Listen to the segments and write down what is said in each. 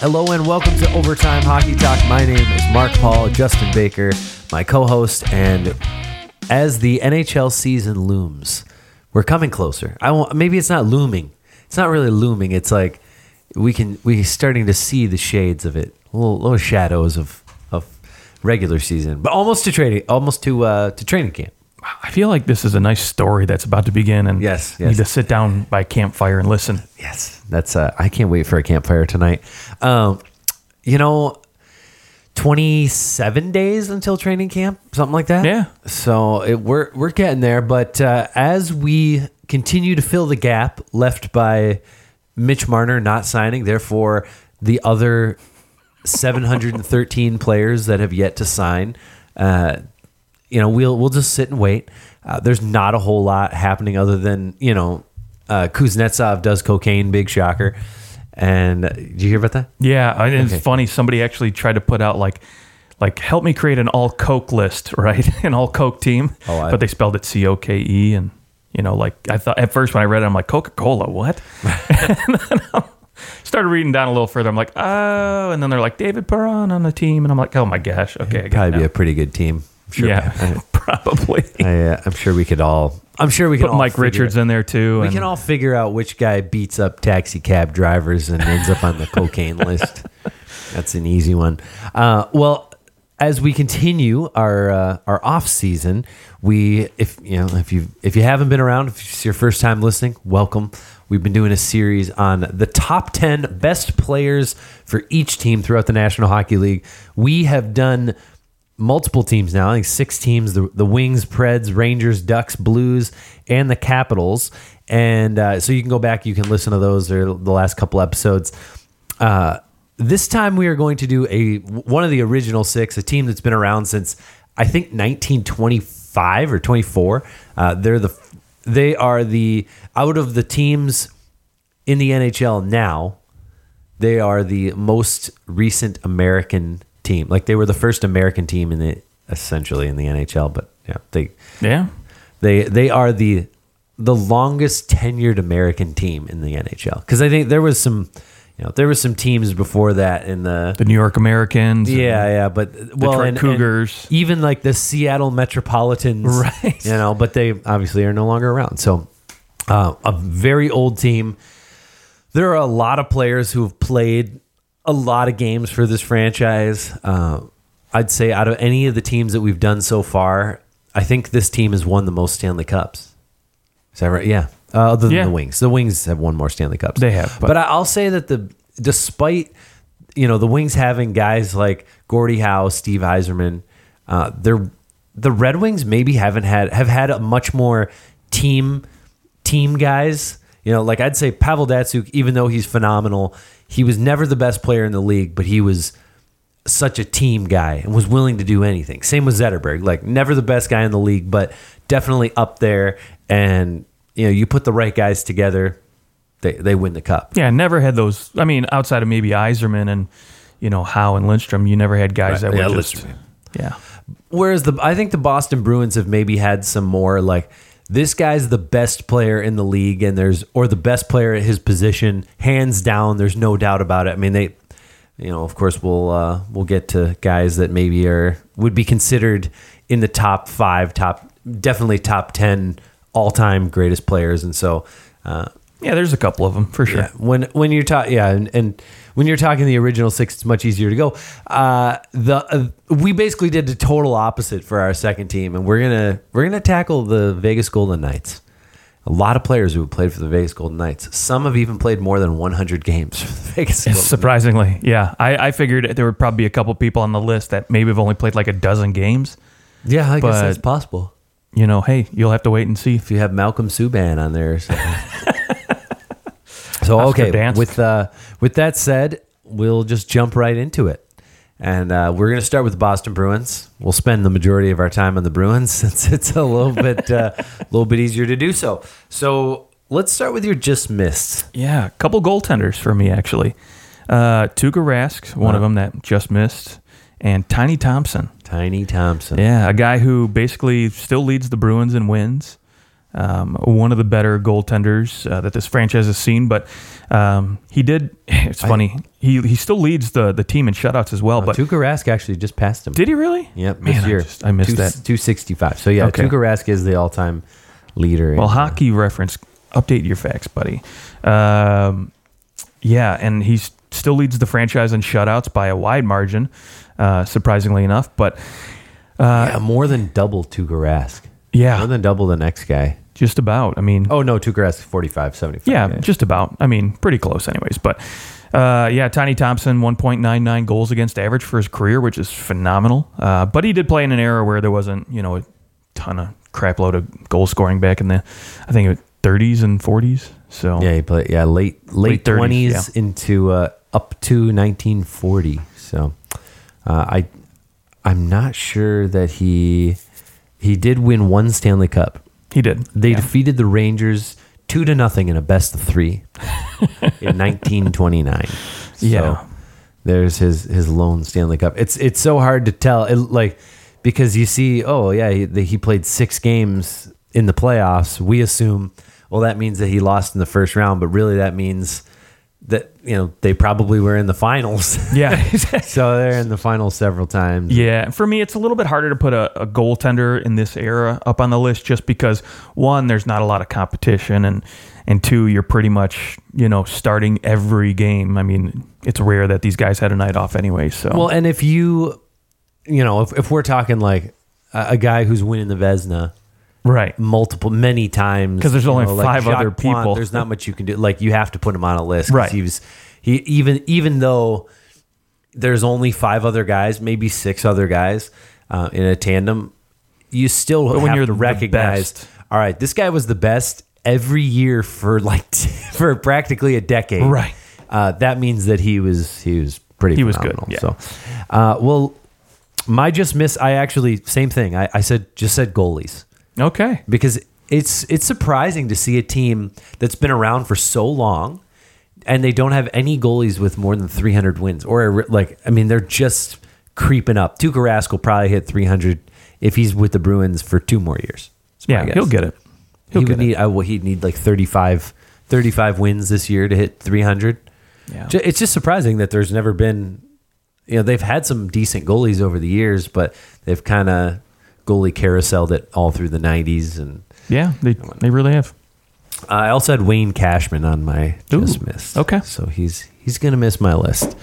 Hello and welcome to Overtime Hockey Talk. My name is Mark Paul, Justin Baker, my co-host, and as the NHL season looms, we're coming closer. I won't, maybe it's not looming. It's not really looming. It's like we can we're starting to see the shades of it, little, little shadows of of regular season, but almost to training, almost to uh, to training camp. I feel like this is a nice story that's about to begin, and Yes, you yes. need to sit down by a campfire and listen. Yes, that's. Uh, I can't wait for a campfire tonight. Um, you know, twenty-seven days until training camp, something like that. Yeah. So it, we're we're getting there, but uh, as we continue to fill the gap left by Mitch Marner not signing, therefore the other seven hundred and thirteen players that have yet to sign. Uh, you know, we'll we'll just sit and wait. Uh, there's not a whole lot happening other than you know, uh, Kuznetsov does cocaine, big shocker. And uh, did you hear about that? Yeah, I- Okay. it's funny. Somebody actually tried to put out like, like help me create an all Coke list, right? an all Coke team, Oh, I- but they spelled it C O K E, and you know, like I thought at first when I read it, I'm like Coca Cola, what? and then I started reading down a little further. I'm like, oh, and then they're like David Perron on the team, and I'm like, oh my gosh, okay, I get Probably be a pretty good team. Sure. yeah, probably. I, uh, I'm sure we could all. I'm sure we can Put all Mike figure- Richards in there too. We and- can all figure out which guy beats up taxi cab drivers and ends up on the cocaine list. That's an easy one. Uh, well, as we continue our uh, our off season, we if you know if you if you haven't been around, if it's your first time listening, welcome. We've been doing a series on the top ten best players for each team throughout the National Hockey League. We have done multiple teams now. I think six teams: the the Wings, Preds, Rangers, Ducks, Blues, and the Capitals. And uh, so you can go back, you can listen to those or the last couple episodes. Uh, this time we are going to do a one of the original six, a team that's been around since I think 1925 or 24. Uh, they're the they are the out of the teams in the NHL now they are the most recent American team. Like they were the first American team in the essentially in the NHL, but yeah, they yeah. they they are the the longest tenured American team in the NHL. Because I think there was some you know there was some teams before that in the the New York Americans. yeah, yeah, but well, Detroit and, and Cougars. even like the Seattle Metropolitans, Right. You know, but they obviously are no longer around. So, uh, a very old team. There are a lot of players who have played a lot of games for this franchise. Uh, I'd say out of any of the teams that we've done so far, I think this team has won the most Stanley Cups. Is that right? Yeah. Uh, other than Yeah. the Wings, the Wings have won more Stanley Cups. They have, but, but- I'll say that the despite you know the Wings having guys like Gordie Howe, Steve Yzerman, uh, they're the Red Wings maybe haven't had have had a much more team team guys. You know, like I'd say Pavel Datsyuk, even though he's phenomenal, he was never the best player in the league, but he was such a team guy and was willing to do anything. Same with Zetterberg, like never the best guy in the league, but definitely up there. And you know, you put the right guys together, they they win the cup. Yeah, never had those. I mean, outside of maybe Yzerman and you know Howe and Lindstrom, you never had guys Right, that yeah, were just Lindstrom. yeah. Whereas the I think the Boston Bruins have maybe had some more like this guy's the best player in the league and there's or the best player at his position hands down there's no doubt about it. I mean they you know of course we'll uh, we'll get to guys that maybe are would be considered in the top 5 top definitely top 10 all-time greatest players and so uh, Yeah, there's a couple of them for sure. yeah. When when you're talking, yeah, and, and when you're talking the original six, it's much easier to go. Uh, the uh, we basically did the total opposite for our second team, and we're gonna we're gonna tackle the Vegas Golden Knights. A lot of players who have played for the Vegas Golden Knights. Some have even played more than 100 games for the Vegas. Golden Surprisingly, yeah. I, I figured there would probably be a couple people on the list that maybe have only played like a dozen games. Yeah, I guess But- that's possible. You know, hey, you'll have to wait and see. If you have Malcolm Subban on there. So Oscar okay, with uh, with that said, we'll just jump right into it, and uh, we're going to start with the Boston Bruins. We'll spend the majority of our time on the Bruins since it's a little bit uh, a little bit easier to do so. So let's start with your just missed. Yeah, a couple goaltenders for me actually. Uh, Tuukka Rask, one of them that just missed, and Tiny Thompson. Tiny Thompson. Yeah, a guy who basically still leads the Bruins in wins. Um, one of the better goaltenders uh, that this franchise has seen, but um, he did. It's funny. he he still leads the the team in shutouts as well. But Tuukka Rask actually just passed him. did he really? Yep, Man, this I year. just- I missed Two- that. 265. So yeah, Okay. Tuukka Rask is the all-time leader. in, Well, uh, hockey reference. Update your facts, buddy. Um, yeah, and he still leads the franchise in shutouts by a wide margin, uh, surprisingly enough. But yeah, more than double Tuukka Rask. Yeah, More than double the next guy. just about. I mean, Oh no, Tuukka Rask 45, 75. yeah, just about. I mean, pretty close, anyways. But uh, yeah, Tiny Thompson, 1.99 goals against average for his career, which is phenomenal. Uh, but he did play in an era where there wasn't, you know, a ton of crap load of goal scoring back in the, I think, it was 30s and 40s. So Yeah, he played. Yeah, late late Late 30s, twenties into uh, up to 1940. So, uh, I I'm not sure that he he did win one Stanley Cup. he did. They Yeah. defeated the Rangers two to nothing in a best of three in 1929. So Yeah. there's his his lone Stanley Cup. It's it's so hard to tell, it, like because you see, oh yeah, he, he played six games in the playoffs. We assume, well, that means that he lost in the first round, but really that means that you know they probably were in the finals. Yeah. so they're in the finals several times. Yeah, for me, it's a little bit harder to put a, a goaltender in this era up on the list just because one, there's not a lot of competition, and and two, you're pretty much you know starting every game. I mean, it's rare that these guys had a night off anyway. So Well, and if you, you know, if, if we're talking like a, a guy who's winning the Vezina right, multiple, many times because there's only know, like five Jacques other people. there's not much you can do. Like you have to put him on a list. Right. He was, he even even though there's only five other guys, maybe six other guys uh, in a tandem, you still But when you're to the recognize. All right, this guy was the best every year for like for practically a decade. Right. Uh, that means that he was he was pretty. He was good, yeah. So, uh, well, my just miss. I actually same thing. I, I said just said goalies okay, because it's it's surprising to see a team that's been around for so long and they don't have any goalies with more than 300 wins or like I mean they're just creeping up. Tuukka Rask will probably hit 300 if he's with the Bruins for two more years. Yeah, guess. he'll get it. He'll he get would need it. I, well, he'd need like 35 35 wins this year to hit 300. Yeah. It's just surprising that there's never been, you know, they've had some decent goalies over the years, but they've kind of goalie carouseled it all through the 90s. And Yeah, they they really have. I also had Wayne Cashman on my just missed. okay. So he's he's going to miss my list.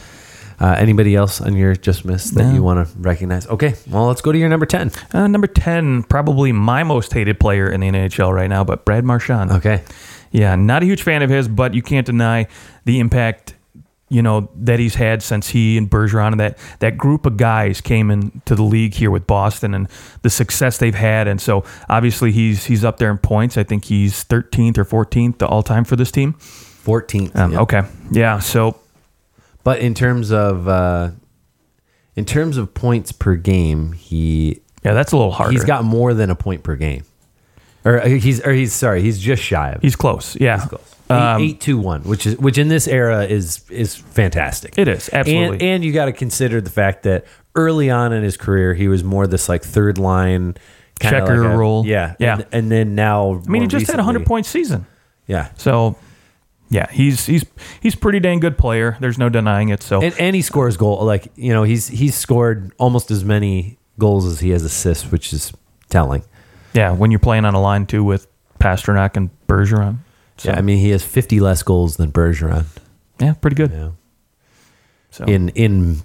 Uh, anybody else on your just missed that No. you want to recognize? Okay, well, let's go to your number 10. Uh, number ten, probably my most hated player in the NHL right now, but Brad Marchand. Okay. Yeah, not a huge fan of his, but you can't deny the impact, you know, that he's had since he and Bergeron and that that group of guys came into the league here with Boston and the success they've had. And so obviously he's he's up there in points. I think he's 13th or 14th all time for this team. 14th. Um, yeah. Okay, yeah. So But in terms of uh, in terms of points per game, he yeah, that's a little harder. he's got more than a point per game. Or uh, he's or he's sorry, he's just shy of. he's close. Yeah, Eight, Um, eight two one, which is which in this era is is fantastic. It is, absolutely. and, and you got to consider the fact that early on in his career, he was more this like third line Checker like a- role. Yeah, Yeah. And, and then now, I mean, he just had a hundred point season. Yeah, So yeah, he's he's he's pretty dang good player. There's no denying it. So and, and he scores goal like you know he's he's scored almost as many goals as he has assists, which is telling. yeah, when you're playing on a line too with Pastrnak and Bergeron. So, Yeah, I mean he has fifty less goals than Bergeron. yeah, pretty good. Yeah. So in in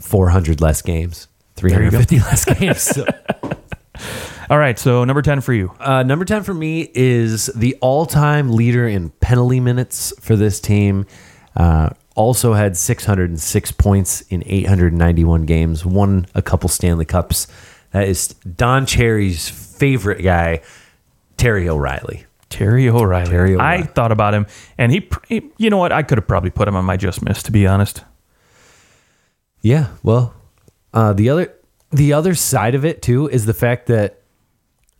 400 less games, 350 less games. So, all right, so number ten for you. uh, number 10 for me is the all-time leader in penalty minutes for this team. Uh, also had 606 points in 891 games. Won a couple Stanley Cups. That is Don Cherry's favorite guy, Terry O'Reilly. Terry O'Reilly. Terry I thought about him, and he, he, you know what? I could have probably put him on my just miss, to be honest. Yeah, well, uh, the other the other side of it too is the fact that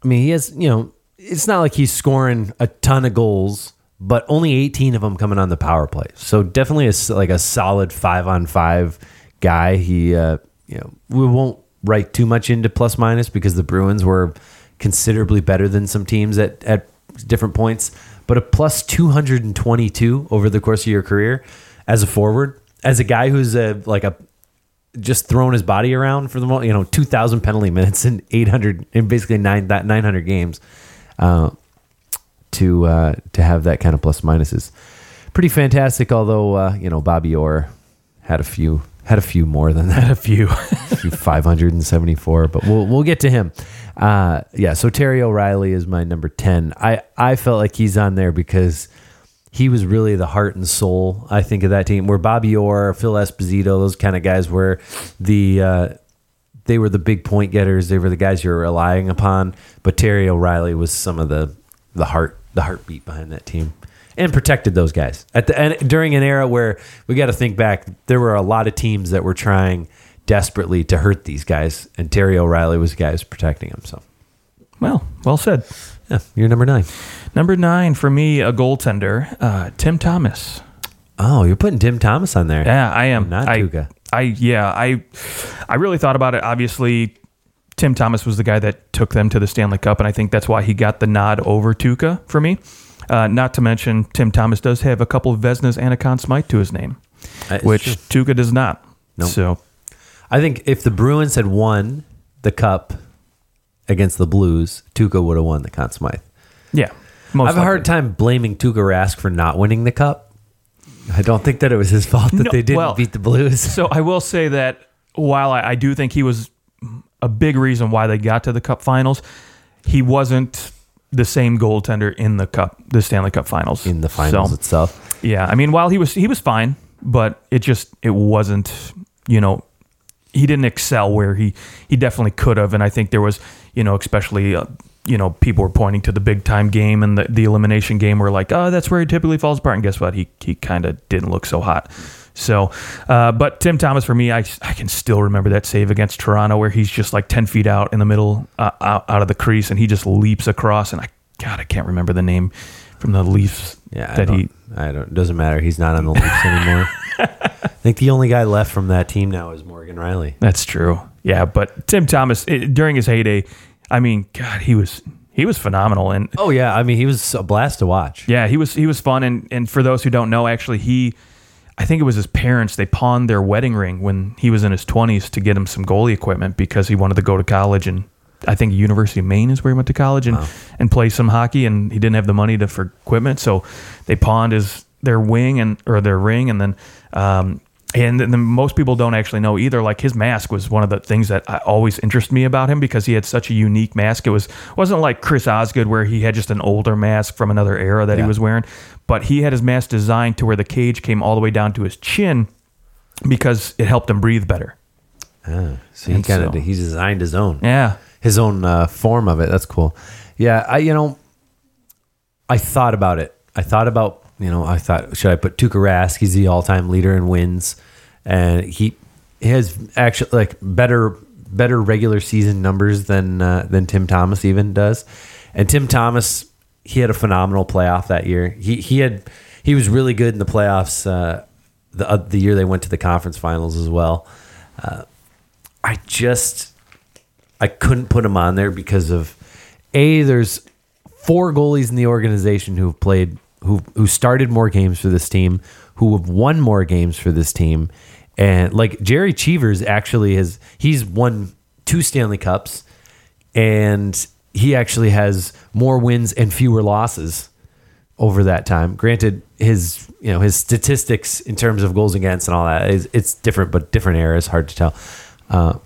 I mean he has you know it's not like he's scoring a ton of goals, but only 18 of them coming on the power play. So definitely a like a solid five on five guy. He uh, you know we won't write too much into plus minus because the Bruins were considerably better than some teams at at different points, but a plus 222 over the course of your career as a forward, as a guy who's a like a just throwing his body around for the most, you know, 2,000 penalty minutes in 800 in basically nine that 900 games. Uh, to uh, to have that kind of plus minuses, pretty fantastic. Although uh, you know Bobby Orr had a few had a few more than that, a few. a few 574, but we'll we'll get to him. Uh, yeah, so Terry O'Reilly is my number 10. I I felt like he's on there because he was really the heart and soul, I think, of that team. Where Bobby Orr, Phil Esposito, those kind of guys were the uh, they were the big point getters. They were the guys you were relying upon. But Terry O'Reilly was some of the the heart the heartbeat behind that team and protected those guys at the and during an era where we got to think back. There were a lot of teams that were trying desperately to hurt these guys, and Terry O'Reilly was the guy who was protecting them. So, Well, well said. yeah, you're number nine. Number nine for me, a goaltender, uh, Tim Thomas. Oh, you're putting Tim Thomas on there. Yeah, I am. Not I, Tuukka. I yeah, I I really thought about it. Obviously, Tim Thomas was the guy that took them to the Stanley Cup, and I think that's why he got the nod over Tuukka for me. Uh, not to mention, Tim Thomas does have a couple of Vezinas and a Conn Smythe to his name, which true. Tuukka does not. Nope. So I think if the Bruins had won the cup against the Blues, Tuukka would have won the Conn Smythe. yeah, I have a hard time blaming Tuukka Rask for not winning the cup. I don't think that it was his fault that No, they didn't well- beat the Blues. So I will say that while I, I do think he was a big reason why they got to the Cup Finals, he wasn't the same goaltender in the Cup, the Stanley Cup Finals. in the finals So, itself. yeah, I mean, while he was he was fine, but it just it wasn't. You know, he didn't excel where he he definitely could have, and I think there was you know especially. Uh, you know, people were pointing to the big time game and the, the elimination game. Were like, oh, that's where he typically falls apart. And guess what? He he kind of didn't look so hot. So, uh, but Tim Thomas for me, I, I can still remember that save against Toronto where he's just like ten feet out in the middle, uh, out, out of the crease, and he just leaps across. And I, God, I can't remember the name from the Leafs Yeah, I that don't, he. I don't. Doesn't matter. He's not on the Leafs anymore. I think the only guy left from that team now is Morgan Rielly. That's true. Yeah, but Tim Thomas it, during his heyday, I mean, God, he was he was phenomenal, and Oh yeah, I mean he was a blast to watch. yeah, he was he was fun. And and for those who don't know, actually, he, I think it was his parents. They pawned their wedding ring when he was in his twenties to get him some goalie equipment because he wanted to go to college and. I think University of Maine is where he went to college and, and play some hockey, and he didn't have the money to for equipment, so they pawned his their wing and or their ring, and then um, and then most people don't actually know either. Like his mask was one of the things that I always interested me about him because he had such a unique mask. It was wasn't like Chris Osgood where he had just an older mask from another era that Yeah. he was wearing, but he had his mask designed to where the cage came all the way down to his chin because it helped him breathe better. Ah, so he kind of so- he designed his own Yeah, his own uh, form of it. That's cool. Yeah, I you know, I thought about it. I thought about you know I thought should I put Tuukka Rask? He's the all time leader in wins, and he he has actually like better better regular season numbers than uh, than Tim Thomas even does. And Tim Thomas he had a phenomenal playoff that year. He he had he was really good in the playoffs. Uh, the uh, the year they went to the conference finals as well. Uh, I just I couldn't put him on there because of a there's four goalies in the organization who have played who who started more games for this team, who have won more games for this team, and like Jerry Cheevers actually has he's won two Stanley Cups, and he actually has more wins and fewer losses over that time. Granted, his you know his statistics in terms of goals against and all that is it's different, but different eras, hard to tell. Uh,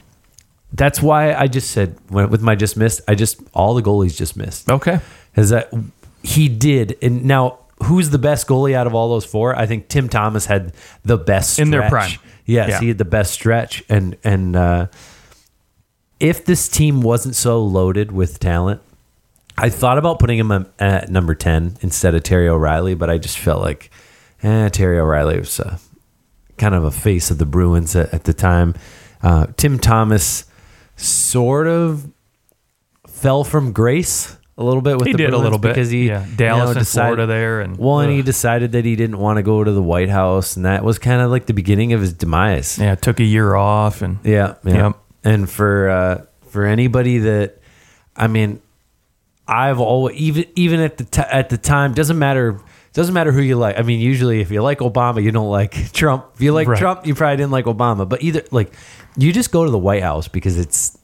that's why I just said when, with my just missed, I just all the goalies just missed. okay. Is that he did, and now who's the best goalie out of all those four? I think Tim Thomas had the best stretch. In their prime. Yes, Yeah. he had the best stretch, and and uh, if this team wasn't so loaded with talent, I thought about putting him at number ten instead of Terry O'Reilly, but I just felt like, eh, Terry O'Reilly was uh, kind of a face of the Bruins at, at the time. Uh, Tim Thomas sort of fell from grace a little bit with He the did a little bit because he yeah you Dallas know, and Florida there and well, and he decided that he didn't want to go to the White House, and that was kind of like the beginning of his demise. yeah took a year off and Yeah, yeah. Yep. And for uh, for anybody that, I mean, I've always even even at the t- at the time doesn't matter doesn't matter who you like. I mean, usually if you like Obama, you don't like Trump. If you like Right. Trump, you probably didn't like Obama. But either like you just go to the White House because it's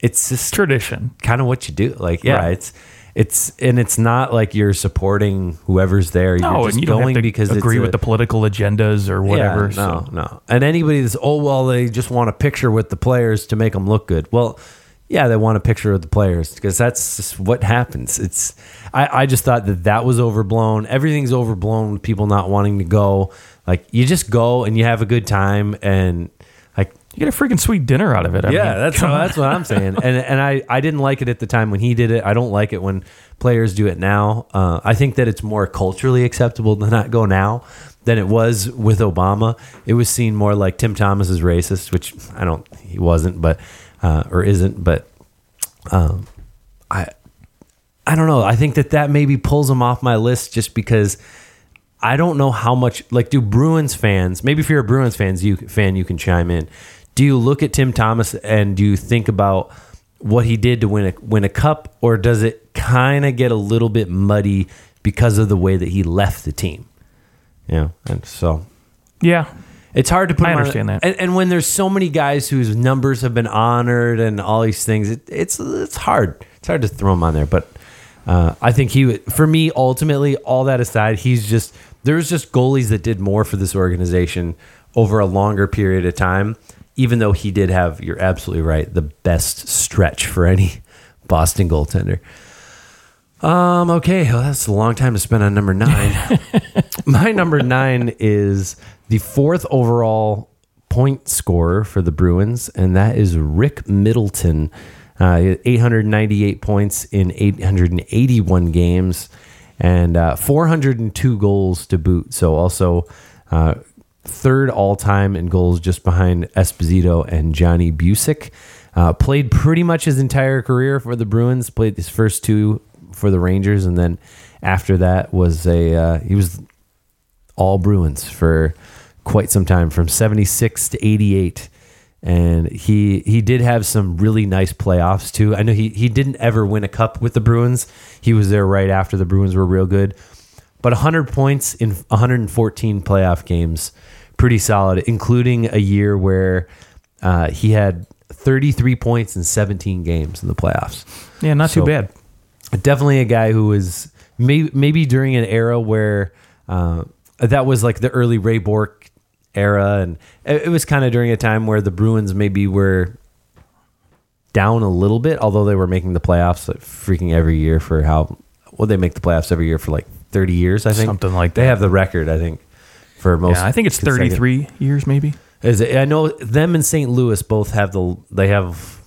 it's just Tradition. kind of what you do. Like yeah, Right. it's it's and it's not like you're supporting whoever's there. No, you're just and you don't going have to because agree with the political agendas or whatever. yeah, no, so. no. And anybody that's oh well, they just want a picture with the players to make them look good. Well, yeah, they want a picture of the players because that's just what happens. It's I, I just thought that that was overblown. Everything's overblown. with People not wanting to go. Like you just go and you have a good time and You get a freaking sweet dinner out of it. I yeah, mean, that's that's what I'm saying. And and I I didn't like it at the time when he did it. I don't like it when players do it now. Uh, I think that it's more culturally acceptable to not go now than it was with Obama. It was seen more like Tim Thomas is racist, which I don't. He wasn't, but uh, or isn't, but um, I I don't know. I think that that maybe pulls him off my list just because. I don't know how much like do Bruins fans maybe if you're a Bruins fans you fan you can chime in. Do you look at Tim Thomas and do you think about what he did to win a win a cup or does it kind of get a little bit muddy because of the way that he left the team? You know, and so yeah. it's hard to put. I him on- understand that. And, and when there's so many guys whose numbers have been honored and all these things, it, it's it's hard. It's hard to throw him on there. But uh, I think he, for me, ultimately, all that aside, he's just there's just goalies that did more for this organization over a longer period of time. Even though he did have, you're absolutely right, the best stretch for any Boston goaltender. Um. Okay. Well, that's a long time to spend on number nine. My number nine is the fourth overall point scorer for the Bruins, and that is Rick Middleton. Uh, 898 points in 881 games and uh, 402 goals to boot. So also uh, third all time in goals, just behind Esposito and Johnny Bucyk. Uh, played pretty much his entire career for the Bruins. Played his first two for the Rangers, and then after that was a uh, he was all Bruins for quite some time, from '76 to '88, and he he did have some really nice playoffs too. I know he he didn't ever win a cup with the Bruins. He was there right after the Bruins were real good, but 100 points in 114 playoff games, pretty solid, including a year where uh, he had 33 points in 17 games in the playoffs Yeah, not So- too bad. definitely a guy who was maybe maybe during an era where uh, that was like the early Ray Bourque era, and it, it was kind of during a time where the Bruins maybe were down a little bit, although they were making the playoffs like freaking every year for how well they make the playoffs every year for like thirty years, I think Something like that. They have the record, I think, for most. Yeah, I think it's 33 years maybe. Is it, I know them and St. Louis both have the they have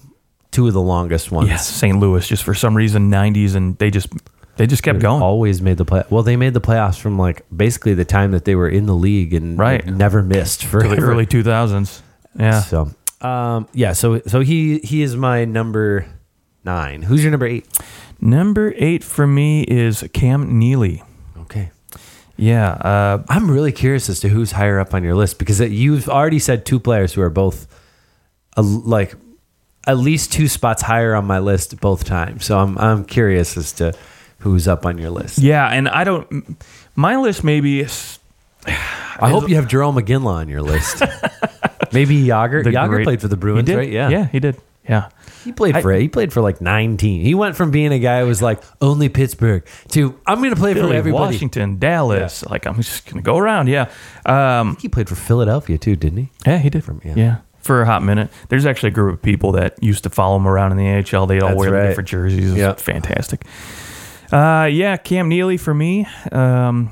two of the longest ones. Yes, St. Louis just for some reason 90s and they just they just kept going. Always made the play. Well, they made the playoffs from like basically the time that they were in the league and Right. never missed for the early 2000s. Yeah. So, um, yeah. So, so he he is my number nine. Who's your number eight? Number 8 for me is Cam Neely. Yeah, uh, I'm really curious as to who's higher up on your list because you've already said two players who are both like at least two spots higher on my list both times. So I'm I'm curious as to who's up on your list. yeah, and I don't my list maybe is I hope you have Jerome McGinley on your list. Maybe Jagr. the Jagr great- played for the Bruins, right? Yeah. Yeah, he did. Yeah. He played I- for he played for like nine teams. He went from being a guy who was like only Pittsburgh to I'm going to play for everybody. Washington, Dallas. Like I'm just gonna go around. Yeah, um, He played for Philadelphia too, didn't he? yeah, he did. From- yeah. yeah. for a hot minute. There's actually a group of people that used to follow him around in the AHL. They all That's wear right. different jerseys. Yeah. fantastic. Uh, yeah, Cam Neely for me. Um,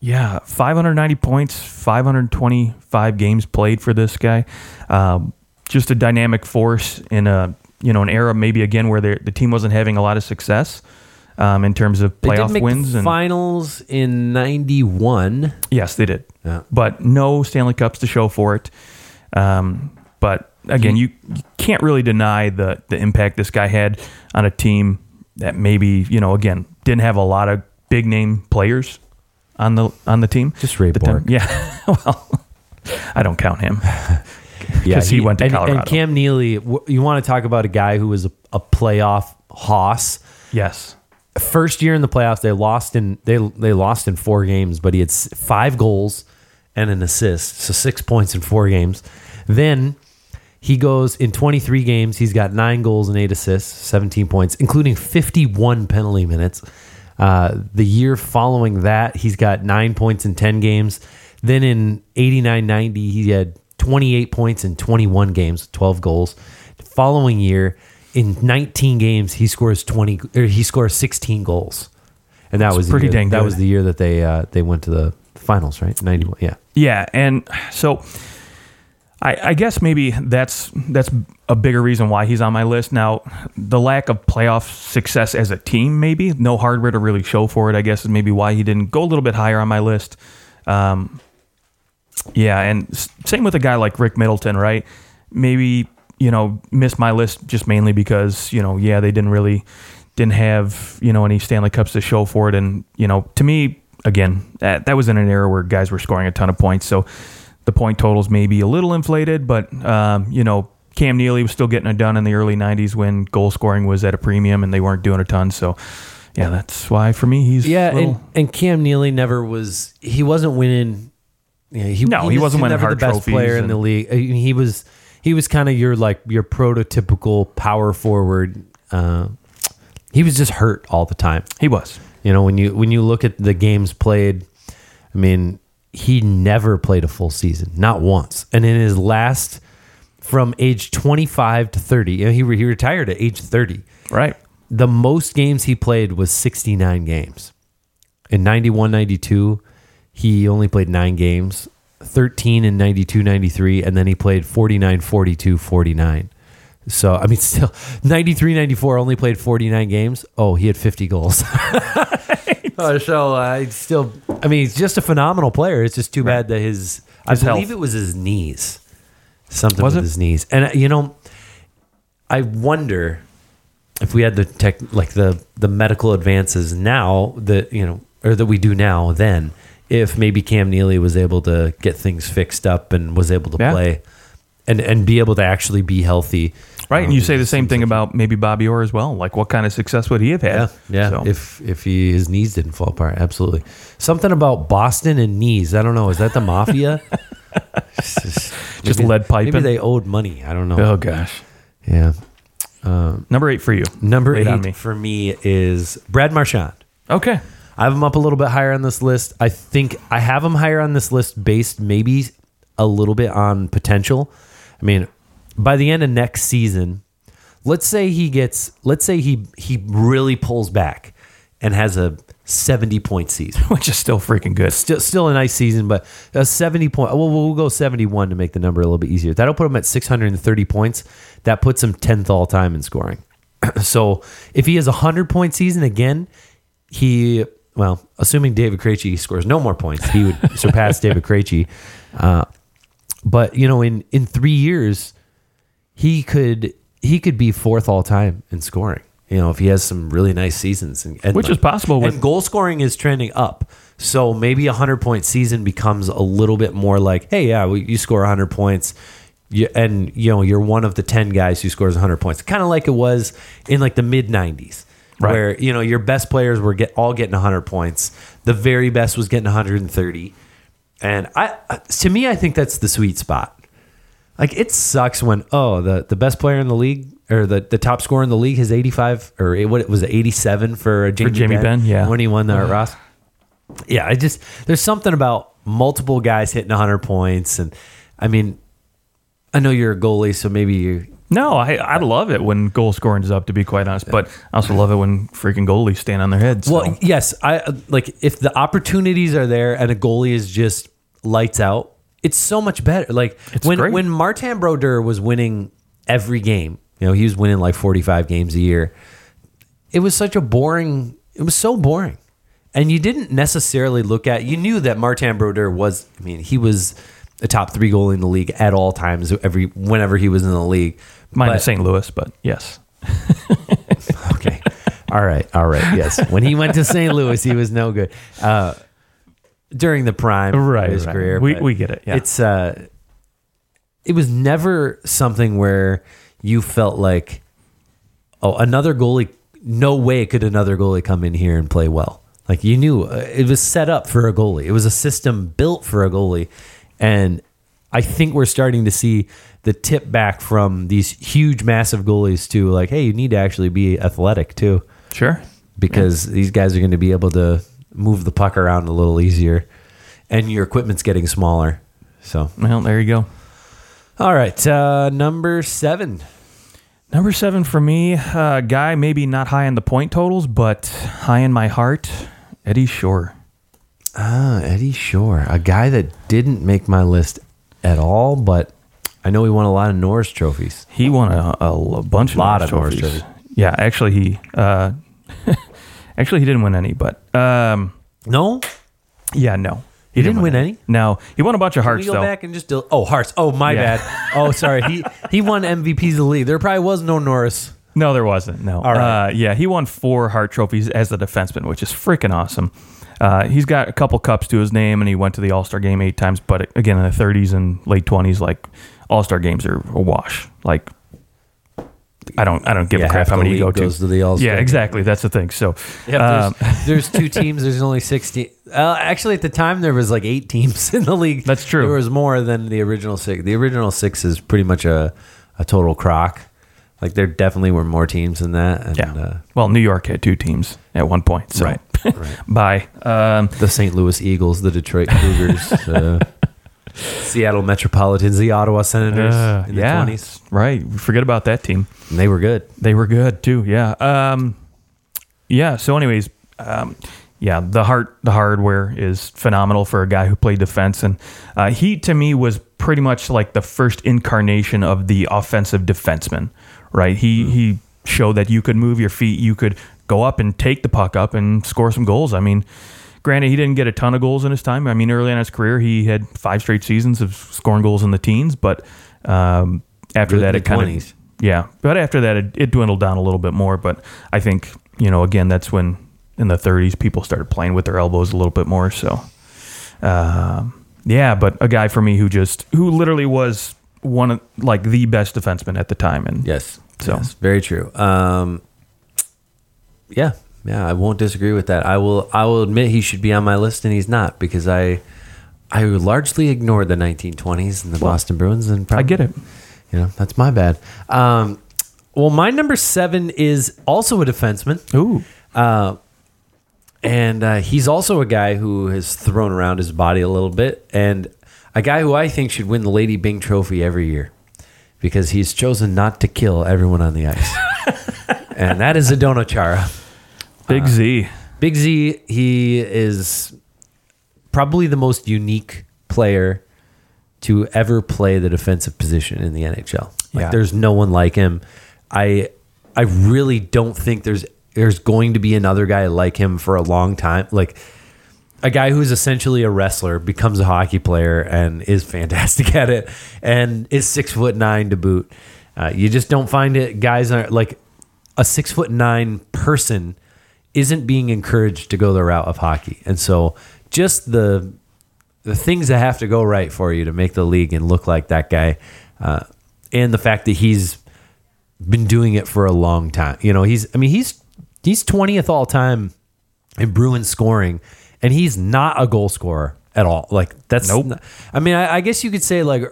yeah, 590 points, 525 games played for this guy. Um, just a dynamic force in a you know an era maybe again where the the team wasn't having a lot of success um, in terms of They did playoff wins the and finals in '91. Yes, they did. Yeah. But no Stanley Cups to show for it. Um, but again, you, you can't really deny the the impact this guy had on a team that maybe you know again didn't have a lot of big name players on the on the team. Just Ray The time- Bourque. Yeah. well, I don't count him. Yeah, 'Cause he went to and, Colorado. And Cam Neely, you want to talk about a guy who was a, a playoff hoss. Yes. First year in the playoffs, they lost in they they lost in four games, but he had five goals and an assist, so six points in four games. Then he goes in 23 games. He's got nine goals and eight assists, 17 points, including 51 penalty minutes. Uh, the year following that, he's got nine points in 10 games. Then in 89 90, he had 28 points in 21 games, 12 goals. following year, in 19 games, he scores 20. Or he scores 16 goals, and that was pretty year- dang That good. was the year that they uh, they went to the finals, right? 91. Yeah. Yeah, and so I, I guess maybe that's that's a bigger reason why he's on my list. Now, the lack of playoff success as a team, maybe no hardware to really show for it. I guess is maybe why he didn't go a little bit higher on my list. Um, yeah, and same with a guy like Rick Middleton, right? Maybe you know missed my list just mainly because you know yeah they didn't really didn't have you know any Stanley Cups to show for it, and you know to me again that that was in an era where guys were scoring a ton of points, so the point totals may be a little inflated, but um, you know Cam Neely was still getting it done in the early '90s when goal scoring was at a premium and they weren't doing a ton, so. Yeah, that's why for me he's Yeah, little- and, and Cam Neely never was. He wasn't winning. Yeah, he, No, he was wasn't winning never the best player in the league. I mean, he was. He was kind of your like your prototypical power forward. Uh, he was just hurt all the time. he was. You know, when you when you look at the games played, I mean, he never played a full season, not once. And in his last, from age 25 to 30, you know, he re- he retired at age 30 Right. the most games he played was 69 games. In 91 92, he only played nine games, 13 in 92 93, and then he played 49 42 49. So, I mean, still 93 94 only played 49 games. Oh, he had 50 goals. Uh, so, I still, I mean, he's just a phenomenal player. It's just too bad that his, I His believe health. it was his knees. Something Was with it? his knees. And, uh, you know, I wonder if we had the tech like the the medical advances now that you know or that we do now then if maybe Cam Neely was able to get things fixed up and was able to Yeah. play and and be able to actually be healthy Right, and Um, you say the same thing about maybe Bobby Orr as well. Like, what kind of success would he have had? yeah yeah So, if if he his knees didn't fall apart absolutely something about Boston and knees I don't know is that the mafia just, Just maybe- lead piping? maybe they owed money I don't know oh gosh, yeah number eight for you. number eight me. for me is Brad Marchand Okay, I have him up a little bit higher on this list. I think I have him higher on this list based maybe a little bit on potential. I mean, by the end of next season, let's say he gets let's say he he really pulls back and has a 70 point season. which is still freaking good. Still still a nice season, but a 70 point well we'll go 71 to make the number a little bit easier. That'll put him at 630 points. That puts him 10th all time in scoring. so, if he has a 100 point season again, he well, assuming David Krejci scores no more points, he would surpass David Krejci. Uh, but you know, in in three years, he could he could be fourth all time in scoring. You know, if he has some really nice seasons, and, and Which is possible with- and goal scoring is trending up. So maybe a hundred point season becomes a little bit more like, hey, yeah, well, you score hundred points. You, and you know you're one of the 10 guys who scores 100 points kind of like it was in like the mid 90s Right. where you know your best players were get all getting 100 points. The very best was getting 130 and i to me i think that's the sweet spot. Like it sucks when oh the the best player in the league or the, the top scorer in the league has 85 or it- what it was 87 for Jamie, Jamie Benn, yeah. when he won the uh-huh. Ross. Yeah I just there's something about multiple guys hitting 100 points. And I mean I know you're a goalie so maybe you No, I I love it when goal scoring is up. To be quite honest, but I also love it when freaking goalies stand on their heads. so. Well, yes, I like if the opportunities are there and a goalie is just lights out. It's so much better. Like It's when great. when Martin Brodeur was winning every game, you know, he was winning like 45 games a year. It was such a boring. It was so boring, and you didn't necessarily look at. You knew that Martin Brodeur was. I mean, he was a top three goalie in the league at all times. Every whenever he was in the league, minus But- St. Louis, but yes, Okay. All right. All right. Yes. When he went to St. Louis, he was no good. Uh, during the prime Right, of his right. career. We- we get it, yeah. It's uh it was never something where you felt like oh, another goalie. No way could another goalie come in here and play well. Like you knew uh, it was set up for a goalie. It was a system built for a goalie, and I think we're starting to see the tip back from these huge, massive goalies to like, hey, you need to actually be athletic too, Sure. because these guys are going to be able to move the puck around a little easier, and your equipment's getting smaller. So, Well, there you go. all right, uh, number seven. Number seven for me, uh, guy maybe not high in the point totals, but high in my heart, Eddie Shore. Ah, Eddie Shore, a guy that didn't make my list at all, but I know he won a lot of Norris trophies. He won a, a, a bunch of Lot Norris of Norris trophies. trophies. Yeah, actually he uh, actually he didn't win any, but um, No, yeah, no, He didn't win any? No, he won a bunch of Can hearts go though. back and just do, oh Harts. Oh my Yeah. bad. Oh sorry. He he won MVPs of the league. There probably was no Norris. No, there wasn't. No. All right. Uh, yeah, he won four Hart trophies as a defenseman, which is freaking awesome. Uh, he's got a couple cups to his name, and he went to the All Star game eight times. But again, in the 30s and late 20s, like All Star games are a wash. Like, I don't, I don't give Yeah, a crap how many you go to. goes to the All-Star Yeah, exactly. That's the thing. So, Yeah, um, there's, there's two teams. There's only sixteen. Uh, actually, at the time, there was like eight teams in the league. That's true. There was more than the original six. The original six is pretty much a a total crock. Like there definitely were more teams than that. And, yeah. Uh, well, New York had two teams at one point. So, Right, right. bye. Um, the St. Louis Eagles, the Detroit Cougars, uh, Seattle Metropolitans, the Ottawa Senators uh, in the yeah, twenties. right. Forget about that team. And they were good. They were good too. Yeah. Um, yeah. So, anyways, um, yeah, the heart, the hardware is phenomenal for a guy who played defense, and uh, he to me was pretty much like the first incarnation of the offensive defenseman. Right. He he showed that you could move your feet, you could go up and take the puck up and score some goals. I mean. Granted, he didn't get a ton of goals in his time. I mean, early in his career, he had five straight seasons of scoring goals in the teens. But um, after Good that, it kind of yeah, but after that, it, it dwindled down a little bit more. But I think you know, again, that's when in the 30s people started playing with their elbows a little bit more. So, um, yeah, but a guy for me who just who literally was one of like the best defenseman at the time, and Yes. So- yes, very true. Um, yeah, yeah, I won't disagree with that. I will. I will admit he should be on my list, and he's not because I, I largely ignored the 1920s and the Boston Bruins, and I get it. You know, that's my bad. Um, well, my number seven is also a defenseman. Ooh, Uh, and uh, he's also a guy who has thrown around his body a little bit, and a guy who I think should win the Lady Byng Trophy every year because he's chosen not to kill everyone on the ice, and that is Zdeno Chara. Big Z. Big Z, he is probably the most unique player to ever play the defensive position in the NHL. Like Yeah. there's no one like him. I I really don't think there's there's going to be another guy like him for a long time. Like a guy who's essentially a wrestler becomes a hockey player and is fantastic at it and is six foot nine to boot. Uh, you just don't find it. Guys are like a six foot nine person isn't being encouraged to go the route of hockey, and so just the the things that have to go right for you to make the league and look like that guy, uh, and the fact that he's been doing it for a long time. You know, he's I mean he's he's twentieth all time in Bruins scoring, and he's not a goal scorer at all. Like that's Nope. not- I mean, I, I guess you could say like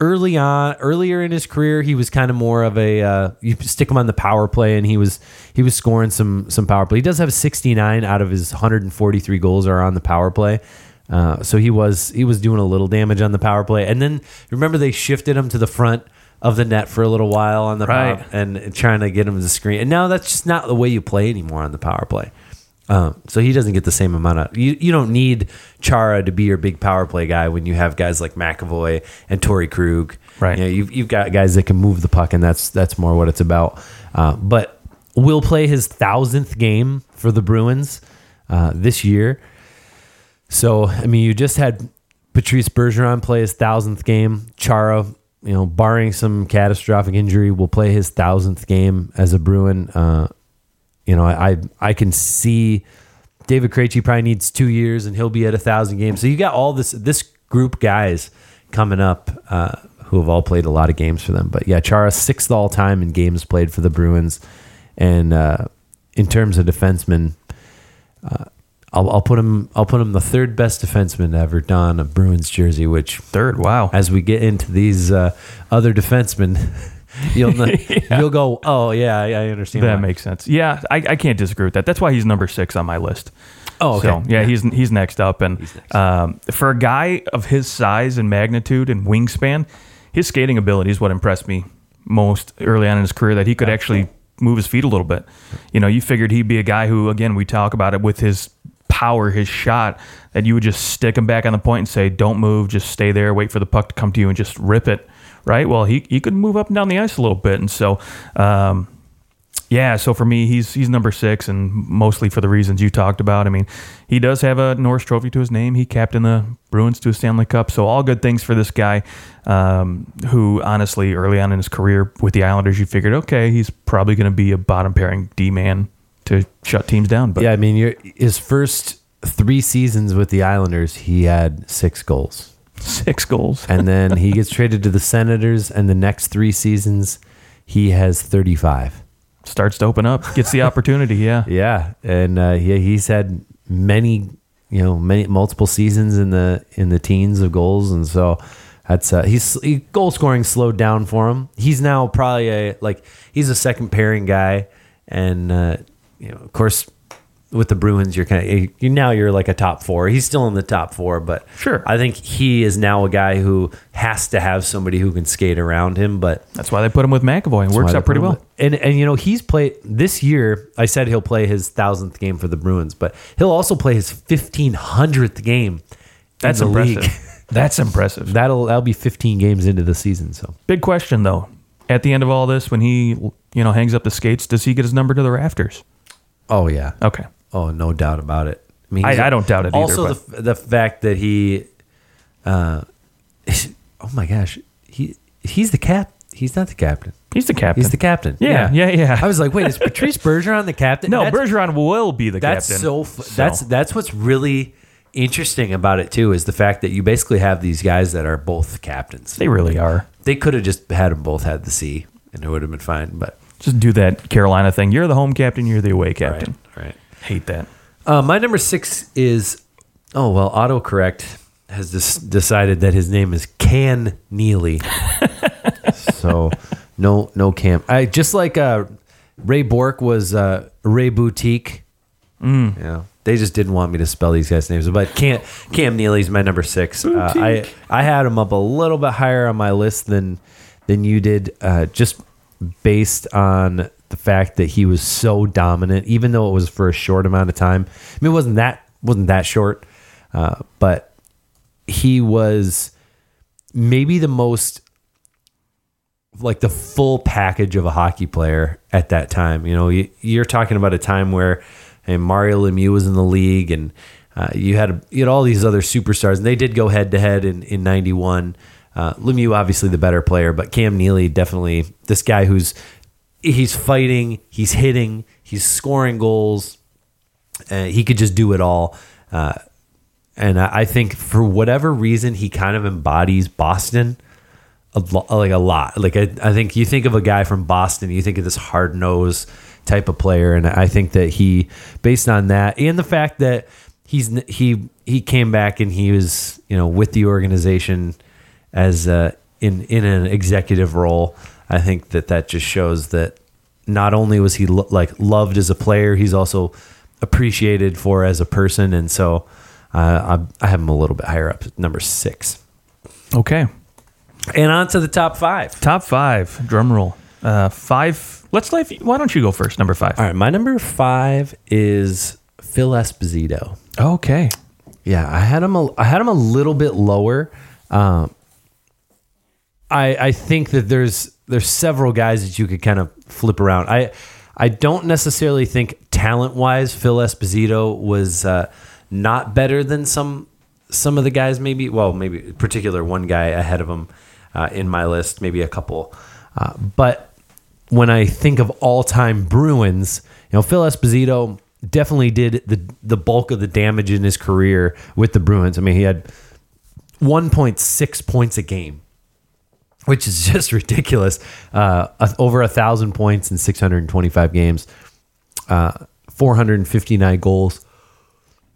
early on, earlier in his career, he was kind of more of a uh, you stick him on the power play, and he was he was scoring some some power play. He does have 69 out of his 143 goals are on the power play. Uh, so he was he was doing a little damage on the power play, and then remember they shifted him to the front of the net for a little while on the Right. power, and trying to get him to the screen. And now that's just not the way you play anymore on the power play. Um, so he doesn't get the same amount of you. You don't need Chara to be your big power play guy when you have guys like McAvoy and Torey Krug. Right. You know, you've you've got guys that can move the puck, and that's that's more what it's about. Uh, but will play his thousandth game for the Bruins uh, this year. So I mean, you just had Patrice Bergeron play his thousandth game. Chara, you know, barring some catastrophic injury, will play his thousandth game as a Bruin. Uh, you know, I I, I can see David Krejci probably needs two years, and he'll be at a thousand games. So you got all this this group guys coming up uh, who have all played a lot of games for them. But yeah, Chara sixth all time in games played for the Bruins, And uh, in terms of defensemen, uh, I'll, I'll put him. I'll put him the third best defenseman to ever don a Bruins jersey. Which, Third. Wow. as we get into these uh, other defensemen, you'll know, you'll go, oh yeah, I, I understand. That why." makes sense. Yeah, I, I can't disagree with that. That's why he's number six on my list. Oh, okay. So, yeah, he's he's next up, and next. Um, for a guy of his size and magnitude and wingspan, his skating ability is what impressed me most early on in his career. That he could actually move his feet a little bit. You know, you figured he'd be a guy who, again, we talk about it with his power, his shot, that you would just stick him back on the point and say, "Don't move, just stay there, wait for the puck to come to you, and just rip it." Right. Well, he he could move up and down the ice a little bit, and so. Um, yeah, so for me, he's he's number six, and mostly for the reasons you talked about. I mean, he does have a Norris Trophy to his name. He captained the Bruins to a Stanley Cup, so all good things for this guy. Um, who honestly, early on in his career with the Islanders, you figured, okay, he's probably going to be a bottom pairing D man to shut teams down. But Yeah, I mean, his first three seasons with the Islanders, he had six goals. six goals. And then he gets traded to the Senators, and the next three seasons, he has 35. Starts to open up, gets the opportunity. Yeah, Yeah, and uh, he, he's had many, you know, many multiple seasons in the in the teens of goals, and so that's uh, he's he, goal scoring slowed down for him. He's now probably a like he's a second pairing guy, and uh, you know, of course, with the Bruins, you're kind of you now you're like a top four. He's still in the top four, but Sure. I think he is now a guy who has to have somebody who can skate around him, but. that's why they put him with McAvoy. and works out pretty well. with- And and you know he's played this year. I said he'll play his thousandth game for the Bruins, but he'll also play his fifteen hundredth game. That's in the impressive. league. That's impressive. That'll that'll be fifteen games into the season. So Big question though. At the end of all this, when he you know hangs up the skates, does he get his number to the rafters? Oh yeah, Okay. oh no doubt about it. I mean, I- I don't doubt it either, Also, the the fact that he, uh, oh my gosh, he he's the cap. He's not the captain. He's the captain. He's the captain. Yeah, yeah, yeah. I was like, wait, is Patrice Bergeron the captain? no, That's- Bergeron will be the that's captain. so, f- that's that's what's really interesting about it too is the fact that you basically have these guys that are both captains. they really are. They could have just had them both had the C and it would have been fine. But Just do that Carolina thing. You're the home captain. You're the away captain. right, right. Hate that. Uh, my number six is oh well, autocorrect has dis- decided that his name is Can Neely. so no no Cam. I just like uh, Ray Bourque was uh, Ray Boutique. Mm. Yeah. They just didn't want me to spell these guys' names, but Cam Cam Neely's my number six. Uh, I I had him up a little bit higher on my list than than you did, uh, just based on the fact that he was so dominant, even though it was for a short amount of time. I mean, it wasn't that wasn't that short, uh, but he was maybe the most like the full package of a hockey player at that time. You know, you, you're talking about a time where hey, Mario Lemieux was in the league, and uh, you had you had all these other superstars, and they did go head to head in in '91. Uh, Lemieux, obviously the better player, but Cam Neely definitely this guy who's he's fighting, he's hitting, he's scoring goals. Uh, he could just do it all. Uh, and I, I think for whatever reason, he kind of embodies Boston a lo- like a lot. Like I, I think you think of a guy from Boston, you think of this hard nosed type of player, and I think that he, based on that, and the fact that he's he he came back and he was you know with the organization as uh, in in an executive role. I think that that just shows that not only was he lo- like loved as a player, he's also appreciated for as a person, and so uh, I, I have him a little bit higher up, number six. Okay. And on to the top five. Top five. Drum roll. Uh, five. Let's let. Why don't you go first? Number five. All right, my number five is Phil Esposito. Okay. Yeah, I had him. A, I had him a little bit lower. Um, I I think that there's there's several guys that you could kind of flip around. I I don't necessarily think talent wise Phil Esposito was uh, not better than some some of the guys. Maybe well, maybe particular one guy ahead of him uh, in my list. Maybe a couple, uh, but when I think of all time Bruins, you know, Phil Esposito definitely did the the bulk of the damage in his career with the Bruins. I mean, he had 1.6 points a game. Which is just ridiculous. Uh, over a thousand points in 625 games, uh, 459 goals.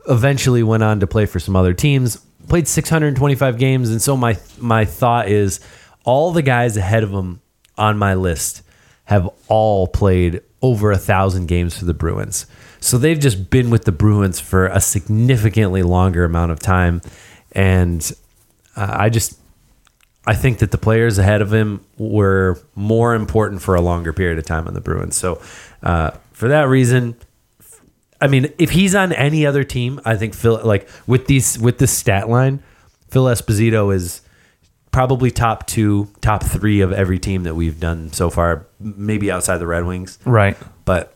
Eventually went on to play for some other teams. Played 625 games, and so my my thought is, all the guys ahead of him on my list have all played over a thousand games for the Bruins. So they've just been with the Bruins for a significantly longer amount of time, and uh, I just I think that the players ahead of him were more important for a longer period of time on the Bruins. So uh, for that reason, I mean, if he's on any other team, I think Phil like with these with this stat line, Phil Esposito is probably top two, top three of every team that we've done so far. Maybe outside the Red Wings, Right. but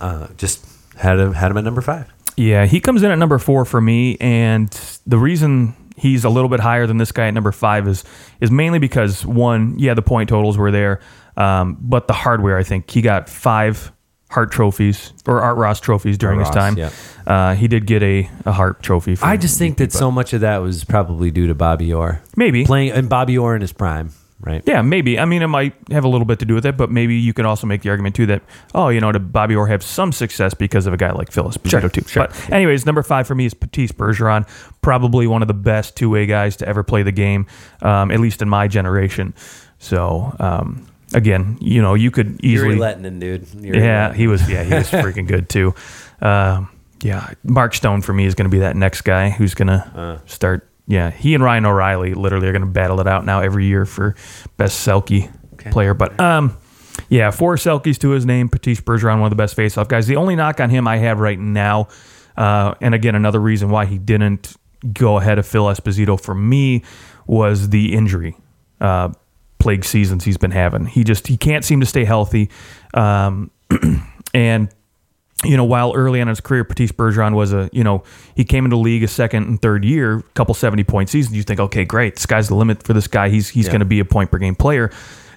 uh, just had him had him at number five. Yeah, he comes in at number four for me, and the reason he's a little bit higher than this guy at number five is is mainly because one, yeah, the point totals were there, um, but the hardware. I think he got five Hart trophies or Art Ross trophies during Art his Ross, time. yeah. Uh, he did get a, a Hart trophy. For I just think that so much of that was probably due to Bobby Orr maybe playing and Bobby Orr in his prime, right? Yeah, maybe. I mean, it might have a little bit to do with it, but maybe you can also make the argument too that oh, you know, did Bobby Orr have some success because of a guy like Phyllis Esposito Sure, too? sure. But anyways, number five for me is Patrice Bergeron, probably one of the best two way guys to ever play the game, um, at least in my generation. So um, again, you know, you could easily Jere Lehtinen, dude. Jere yeah, Lehtinen. he was. Yeah, he was freaking good too. Um, yeah, Mark Stone for me is going to be that next guy who's going to start. Yeah, he and Ryan O'Reilly literally are going to battle it out now every year for best Selke player. But um, yeah, four Selkes to his name. Patrice Bergeron, one of the best faceoff guys. The only knock on him I have right now, uh, and again another reason why he didn't go ahead of Phil Esposito for me was the injury. Uh, plague seasons he's been having. He just he can't seem to stay healthy. Um, and you know, while early on in his career, Patrice Bergeron was a, you know, he came into the league a second and third year, couple 70 point seasons. You think, okay, great. Sky's the limit for this guy. He's, he's Yeah. going to be a point per game player.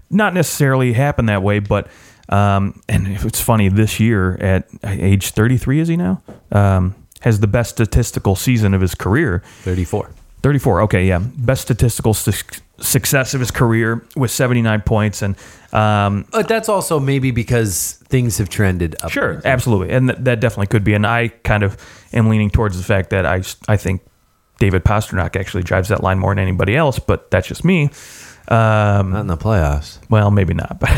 Not necessarily happen that way, but, um, and it's funny this year at age 33, is he now? Um, has the best statistical season of his career. 34. 34. Okay, yeah. Best statistical su- success of his career with 79 points. And, um, But that's also maybe because things have trended up. Sure, absolutely, and th- that definitely could be. And I kind of am leaning towards the fact that I I think David Pastrnak actually drives that line more than anybody else, but that's just me. Um, Not in the playoffs. well, maybe not, but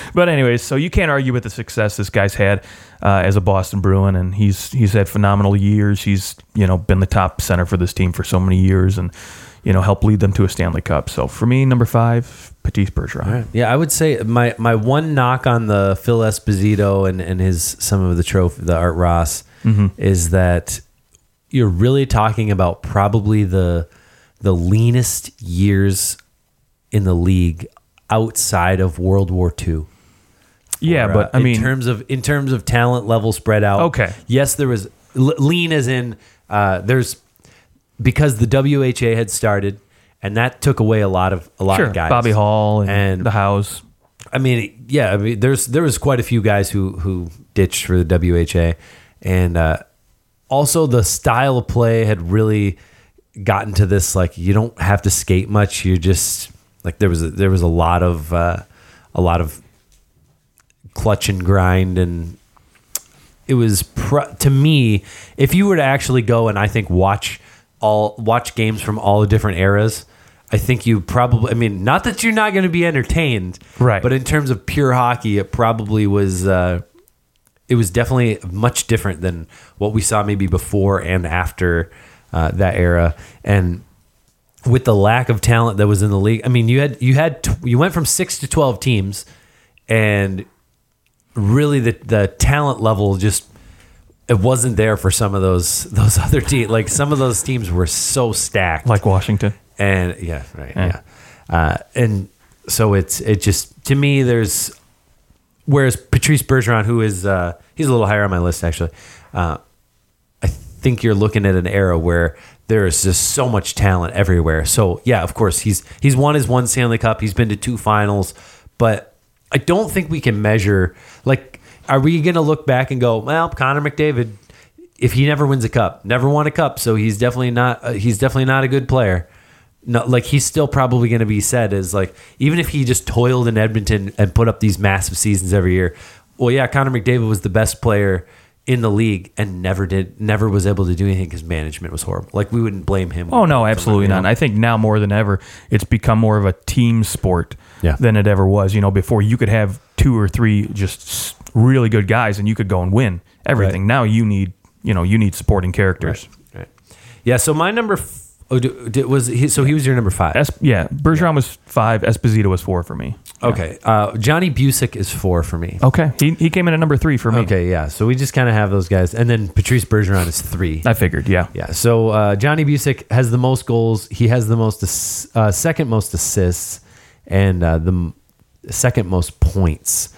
but anyways, so you can't argue with the success this guy's had uh, as a Boston Bruin, and he's he's had phenomenal years. He's you know been the top center for this team for so many years, and you know help lead them to a Stanley Cup. So for me, number five, Patrice Bergeron. Yeah, I would say my my one knock on the Phil Esposito and and his some of the trophy the Art Ross is that you're really talking about probably the the leanest years in the league outside of World War II. Yeah, Or, but uh, I mean, in terms of in terms of talent level spread out. Okay. Yes, there was l- lean as in uh, there's because the WHA had started and that took away a lot of a lot sure, of guys. Bobby Hull and, And- the Howes. I mean, yeah, I mean, there's there was quite a few guys who who ditched for the WHA, and uh, also the style of play had really gotten to this like you don't have to skate much. You just like there was a, there was a lot of uh, a lot of clutch and grind and it was pr- to me if you were to actually go and I think watch all watch games from all the different eras I think you probably I mean not that you're not going to be entertained Right. but in terms of pure hockey it probably was uh it was definitely much different than what we saw maybe before and after uh, that era and with the lack of talent that was in the league I mean you had you had t- you went from 6 to 12 teams and really the the talent level just it wasn't there for some of those those other teams. Like some of those teams were so stacked. like Washington. and yeah, right, Yeah. yeah, uh, and so it's it just to me there's whereas Patrice Bergeron, who is uh, he's a little higher on my list actually. Uh, I think you're looking at an era where there is just so much talent everywhere. So yeah, of course he's he's won his one Stanley Cup. He's been to two finals, but I don't think we can measure like. Are we going to look back and go, well, Connor McDavid, if he never wins a cup, never won a cup, so he's definitely not uh, he's definitely not a good player. no, like he's still probably going to be said as like even if he just toiled in Edmonton and put up these massive seasons every year. Well, yeah, Connor McDavid was the best player in the league and never did, never was able to do anything because management was horrible. Like we wouldn't blame him. Oh no, absolutely not. I think now more than ever, it's become more of a team sport Yeah. than it ever was. You know, before you could have two or three just really good guys and you could go and win everything. Right. Now you need, you know, you need supporting characters. Right. Yeah. So my number f- oh, was he, so he was your number five. Es- yeah, Bergeron was five. Esposito was four for me. okay. Uh, Johnny Bucyk is four for me. Okay, he, he came in at number three for me. Okay. Yeah. So we just kind of have those guys, and then Patrice Bergeron is three. I figured. Yeah, Yeah. So uh, Johnny Bucyk has the most goals. He has the most, ass- uh, second most assists, and uh, the m- second most points,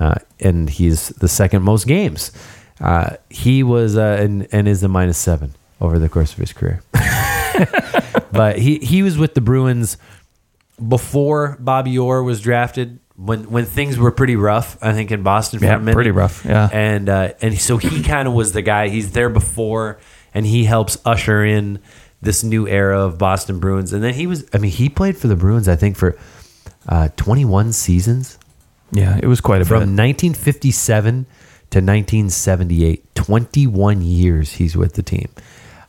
uh, and he's the second most games. Uh, he was uh, and and is a minus seven over the course of his career. but he he was with the Bruins before Bobby Orr was drafted. When when things were pretty rough, I think in Boston for Yeah, a minute. pretty rough, yeah. and uh, and so he kind of was the guy. He's there before, and he helps usher in this new era of Boston Bruins. And then he was, I mean, he played for the Bruins, I think, for uh, 21 seasons yeah, it was quite a from bit. 1957 to 1978. 21 years he's with the team.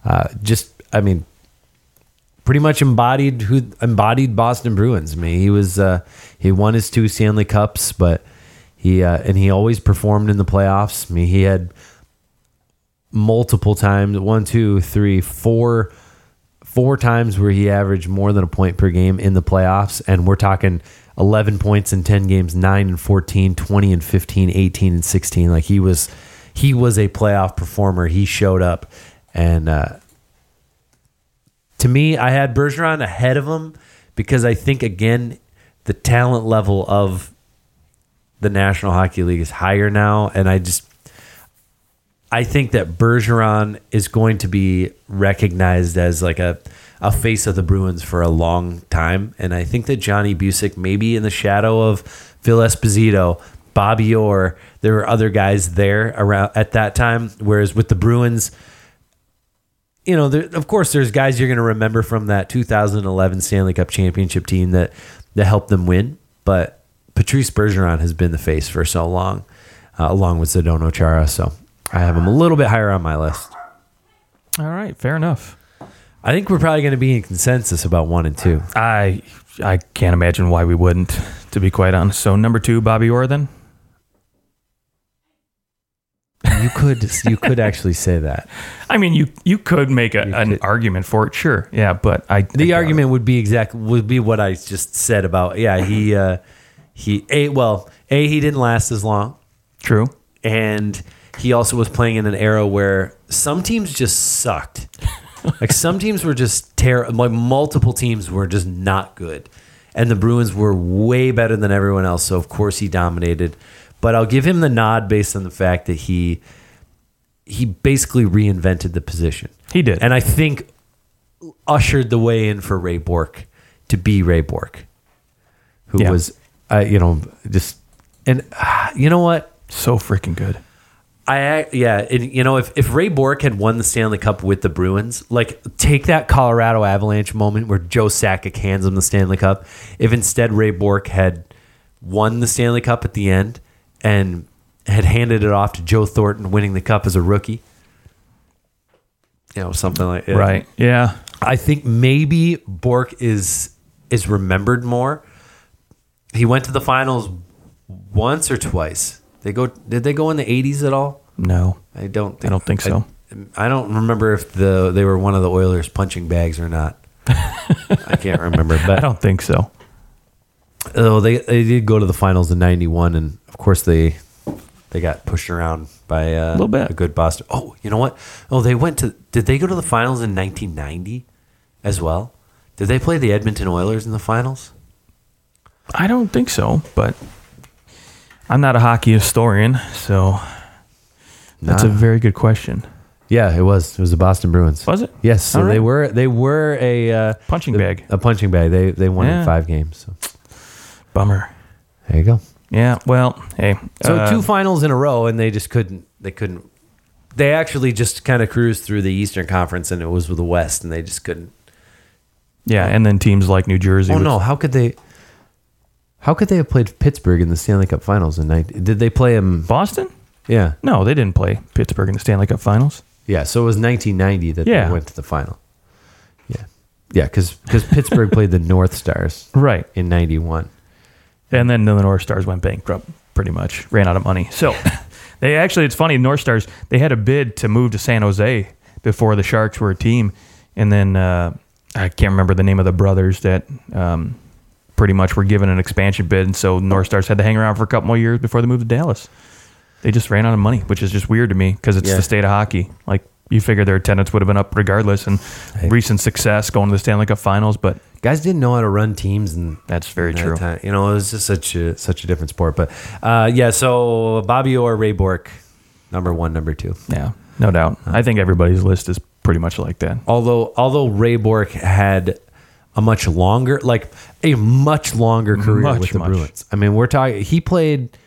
Uh, just, I mean, pretty much embodied who embodied Boston Bruins. I mean, he was uh, he won his two Stanley Cups, but he uh, and he always performed in the playoffs. I mean, he had multiple times one, two, three, four, four times where he averaged more than a point per game in the playoffs, and we're talking. 11 points in 10 games 9 and 14 20 and 15 18 and 16 like he was he was a playoff performer. He showed up. And uh to me, I had Bergeron ahead of him because I think again the talent level of the National Hockey League is higher now, and I just I think that Bergeron is going to be recognized as like a a face of the Bruins for a long time, and I think that Johnny Bucyk, maybe in the shadow of Phil Esposito, Bobby Orr, there were other guys there around at that time. Whereas with the Bruins, you know, there, of course, there's guys you're going to remember from that 2011 Stanley Cup championship team that that helped them win. But Patrice Bergeron has been the face for so long, uh, along with Zdeno Chara. So I have him a little bit higher on my list. All right, fair enough. I think we're probably going to be in consensus about one and two. I I can't imagine why we wouldn't, to be quite honest. So number two, Bobby Orr then. You could you could actually say that. I mean, you you could make a, an could. argument for it, sure. Yeah, but I The argument would be exactly would be what I just said about yeah he uh, he a well a he didn't last as long true. and he also was playing in an era where some teams just sucked. like some teams were just terrible. Like multiple teams were just not good, and the Bruins were way better than everyone else. So of course he dominated. But I'll give him the nod based on the fact that he he basically reinvented the position. He did. and I think ushered the way in for Ray Bourque to be Ray Bourque, who Yeah. was, uh, you know, just and uh, you know what. So freaking good. I yeah, and, you know, if if Ray Bourque had won the Stanley Cup with the Bruins, like take that Colorado Avalanche moment where Joe Sakic hands him the Stanley Cup. If instead Ray Bourque had won the Stanley Cup at the end and had handed it off to Joe Thornton winning the cup as a rookie, you know, something like that. Right. Yeah. I think maybe Bourque is is remembered more. He went to the finals once or twice. They go did they go in the 80s at all? No. I don't think I don't think so. I, I don't remember if the they were one of the Oilers punching bags or not. I can't remember, but I don't think so. oh, they they did go to the finals in '91, and of course they they got pushed around by uh, Little bit. a good Boston. Oh, you know what? Oh, they went to. Did they go to the finals in 1990 as well? Did they play the Edmonton Oilers in the finals? I don't think so, but I'm not a hockey historian, so that's a very good question. Yeah, it was. It was the Boston Bruins. Was it? Yes. So All they were they were a uh, Punching bag. a punching bag. They they won Yeah. in five games. So Bummer. there you go. Yeah. Well, hey. So uh, two finals in a row, and they just couldn't. They couldn't. They actually just kind of cruised through the Eastern Conference, and it was with the West, and they just couldn't Yeah, and then teams like New Jersey. Oh no, how could they? How could they have played Pittsburgh in the Stanley Cup Finals in night? Did they play him? Boston? Yeah, No, they didn't play Pittsburgh in the Stanley Cup Finals. yeah. So it was 1990 that Yeah. they went to the final. Yeah, yeah, because Pittsburgh played the North Stars Right. in '91. And then the North Stars went bankrupt, pretty much ran out of money. So they actually, it's funny, North Stars they had a bid to move to San Jose before the Sharks were a team, and then uh, I can't remember the name of the brothers that um, pretty much were given an expansion bid, and so North Stars had to hang around for a couple more years before they moved to Dallas. They just ran out of money, which is just weird to me because it's Yeah. the state of hockey. Like you figure their attendance would have been up regardless, and recent success going to the Stanley Cup Finals, but Guys didn't know how to run teams, and that's very that true. time. You know, it was just such a such a different sport. But uh, yeah, so Bobby Orr, Ray Bourque, number one, number two. Yeah, no doubt. I think everybody's list is pretty much like that. Although although Ray Bourque had a much longer, like a much longer career Much, with the much. Bruins. I mean, we're talking. He played.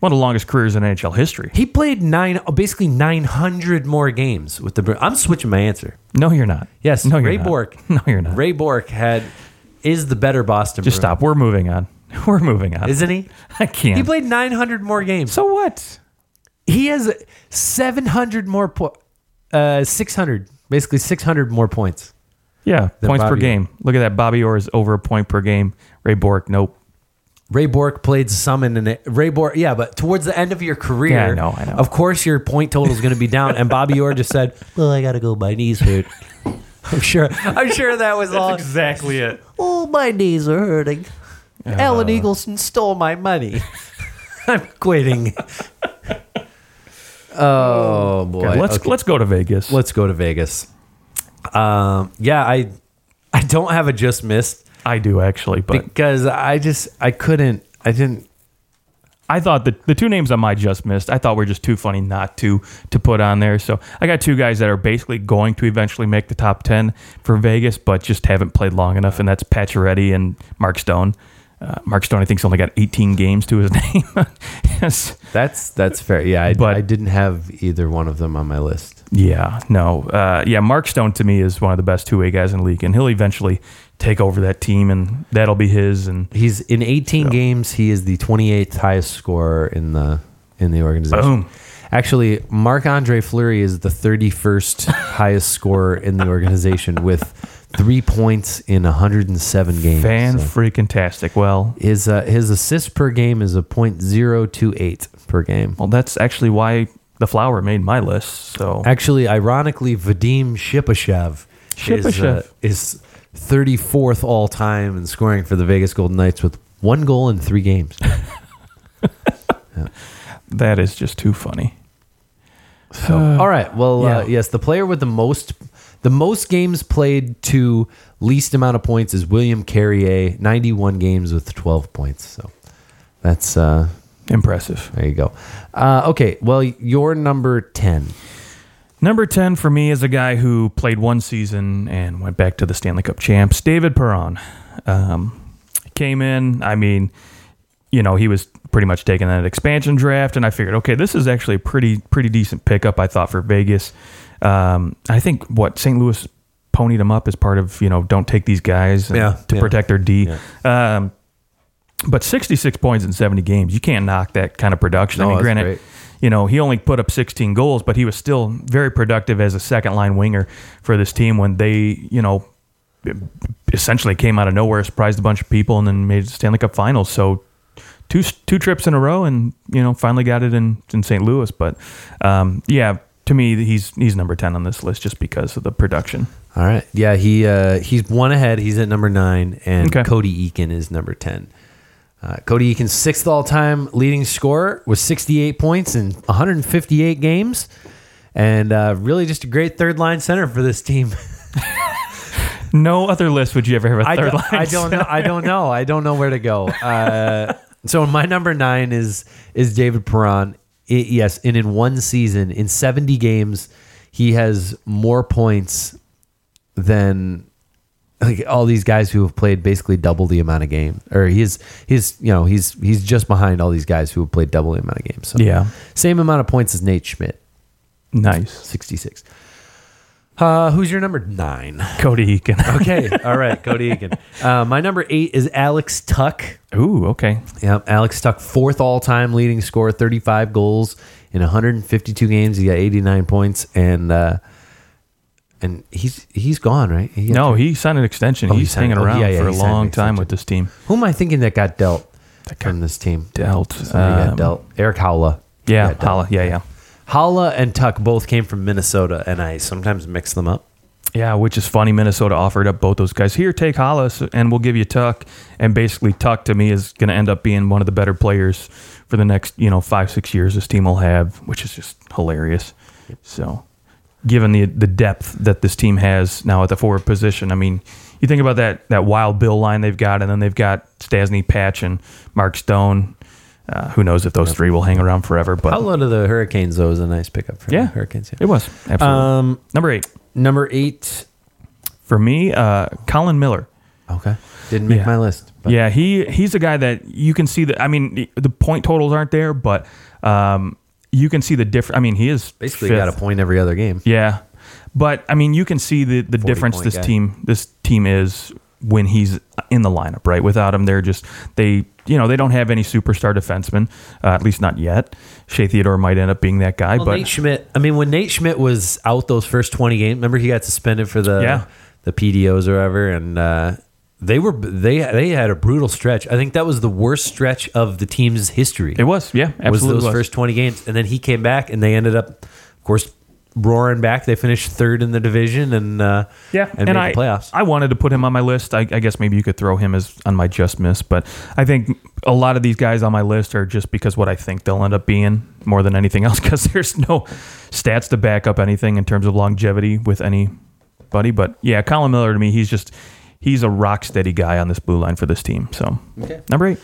One of the longest careers in NHL history. He played nine, basically nine hundred more games with the. Bruins. I'm switching my answer. No, you're not. Yes, no, you're Ray not. Bourque. No, you're not. Ray Bourque had is the better Boston. Just Bruin. stop. We're moving on. We're moving on. isn't he? I can't. He played nine hundred more games. so what? He has seven hundred more po- uh, six hundred, basically six hundred more points. Yeah, Than points per Bobby. game. Look at that. Bobby Orr is over a point per game. Ray Bourque, nope. Ray Bourque played some in it. Ray Bourque, yeah, but towards the end of your career, Yeah, I know, I know. Of course, your point total is going to be down. And Bobby Orr just said, "Well, I got to go. My knees hurt." I'm sure. I'm sure that was all. exactly it. Oh, my knees are hurting. Alan Eagleson stole my money. I'm quitting. oh boy. let's Okay. let's go to Vegas. let's go to Vegas. Um, yeah, I I don't have a just missed I do actually, but because I just I couldn't I didn't I thought the the two names on my just missed. I thought were just too funny not to to put on there. So I got two guys that are basically going to eventually make the top ten for Vegas, but just haven't played long enough, and that's Pacioretty and Mark Stone. Uh, Mark Stone, I think, only got 18 games to his name. yes. That's that's fair. Yeah, I, But- I didn't have either one of them on my list. Yeah, no. Uh, yeah, Mark Stone to me is one of the best two way guys in the league, and he'll eventually take over that team, and that'll be his. And He's in 18 So- games. He is the 28th highest scorer in the in the organization. boom. Actually, Marc Andre Fleury is the 31st highest scorer in the organization with three points in 107 games. Fan So freaking tastic. Well, his uh, his assist per game is a .028 per game. well, that's actually why the flower made my list. So Actually, ironically, Vadim Shipachyov is, uh, Shipachyov. is 34th all time in scoring for the Vegas Golden Knights with one goal in three games. that is just too funny. So, all right. Well, uh, yes, the player with the most the most games played to least amount of points is William Carrier, 91 games with 12 points. So that's uh Impressive. there you go. Uh, okay, well, you're number 10. Number 10 for me is a guy who played one season and went back to the Stanley Cup champs, David Perron. Um, came in, I mean, you know, he was pretty much taking that expansion draft, and I figured, okay, this is actually a pretty, pretty decent pickup, I thought, for Vegas. Um, I think what St. Louis ponied him up as part of, you know, don't take these guys Yeah, to yeah. protect their D. Um, but 66 points in 70 games, you can't knock that kind of production. No, I mean, granted, great. you know, he only put up 16 goals, but he was still very productive as a second line winger for this team when they, you know, essentially came out of nowhere, surprised a bunch of people, and then made the Stanley Cup Finals. So two two trips in a row, and you know, finally got it in in St. Louis. But um, yeah, to me, he's he's number 10 on this list just because of the production. All right. Yeah, he uh, he's one ahead. He's at number nine, and Okay. Cody Eakin is number ten. Uh, Cody Eakin's sixth all-time leading scorer with 68 points in 158 games, and uh, really just a great third-line center for this team. No other list would you ever have a I third line. I don't know. I don't know. I don't know where to go. Uh, so my number nine is is David Perron. I- yes, and in one season, in 70 games, he has more points than like all these guys who have played basically double the amount of games. Or he's he's you know he's he's just behind all these guys who have played double the amount of games. So Yeah. same amount of points as Nate Schmidt, Nice. 66. Uh, who's your number nine? Cody Eakin. Okay, all right, Cody Eakin. Uh, my number eight is Alex Tuch. Ooh, okay. Yep, Alex Tuch, fourth all-time leading scorer, 35 goals in 152 games. He got 89 points, and uh, and he's he's gone, right? He No, traded. he signed an extension. Oh, he He's signed- hanging oh, around yeah, yeah, for a he long time with this team. Who am I thinking that got dealt got from this team? Dealt. Somebody got Um, dealt. Erik Haula. Yeah. Haula. Yeah, yeah. Howla and Tuch both came from Minnesota, and I sometimes mix them up. Yeah, which is funny. Minnesota offered up both those guys. Here, take Hollis, and we'll give you Tuch. And basically, Tuch to me is going to end up being one of the better players for the next, you know, five six years. This team will have, which is just hilarious. So, given the the depth that this team has now at the forward position, I mean, you think about that that wild Bill line they've got, and then they've got Stastny, Patch, and Mark Stone. Uh, who knows if those three will hang around forever? But Haula to the Hurricanes, though, is a nice pickup for Yeah. the Hurricanes. Yeah. it was absolutely Um, number eight number eight. for me. Uh, Colin Miller. Okay, didn't make Yeah. my list. But yeah, he he's a guy that you can see that. I mean, the point totals aren't there, but um, you can see the difference. I mean, he is basically fifth. got a point every other game. Yeah, but I mean, you can see the the difference this guy. team this team is when he's in the lineup. Right, without him, they're just they you know they don't have any superstar defensemen, uh, at least not yet. Shea Theodore might end up being that guy, Well, but Nate Schmidt. I mean, when Nate Schmidt was out those first twenty games, remember he got suspended for the Yeah. the PDOs or whatever, and uh, they were they they had a brutal stretch. I think that was the worst stretch of the team's history. it was yeah, It was absolutely those was. first twenty games, and then he came back, and they ended up, of course, roaring back. They finished third in the division, and uh, Yeah, and, and, made I the playoffs. I wanted to put him on my list. I, I guess maybe you could throw him as on my just miss, but I think a lot of these guys on my list are just because what I think they'll end up being more than anything else. Because there's no stats to back up anything in terms of longevity with anybody. But yeah, Colin Miller to me, he's just he's a rock steady guy on this blue line for this team. So Okay. number eight,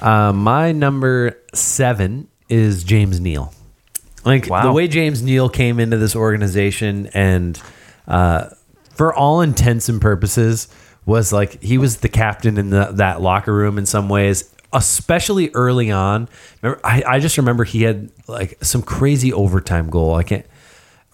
Uh, my number seven is James Neal. Like Wow. the way James Neal came into this organization, and uh, for all intents and purposes, was like he was the captain in the, that locker room in some ways, especially early on. Remember, I, I just remember he had like some crazy overtime goal. I can't,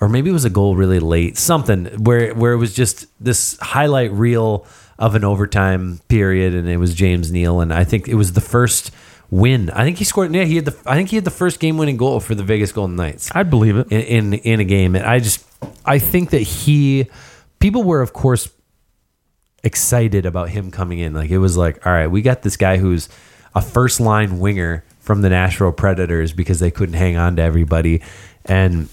or maybe it was a goal really late, something where where it was just this highlight reel of an overtime period, and it was James Neal, and I think it was the first win. I think he scored. Yeah, he had the. I think he had the first game winning goal for the Vegas Golden Knights I'd believe it. in, in in a game. And I just I think that he people were of course excited about him coming in. Like it was like, all right, we got this guy who's a first line winger from the Nashville Predators because they couldn't hang on to everybody. And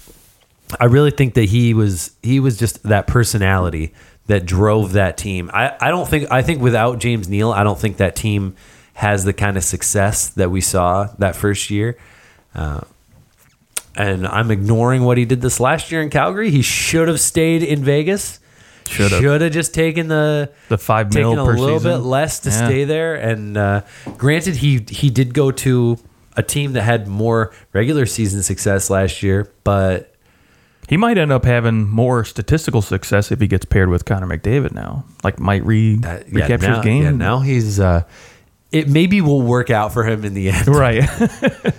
I really think that he was he was just that personality that drove that team. I, I don't think I think without James Neal, I don't think that team has the kind of success that we saw that first year. Uh, and I'm ignoring what he did this last year in Calgary. He should have stayed in Vegas. Should have. Should have just taken the The five taken mil a little season. bit less to Yeah. stay there. And uh, granted, he he did go to a team that had more regular season success last year, but He might end up having more statistical success if he gets paired with Connor McDavid now. Like might re that, yeah, recapture now, his game. yeah, now he's uh, it maybe will work out for him in the end. right.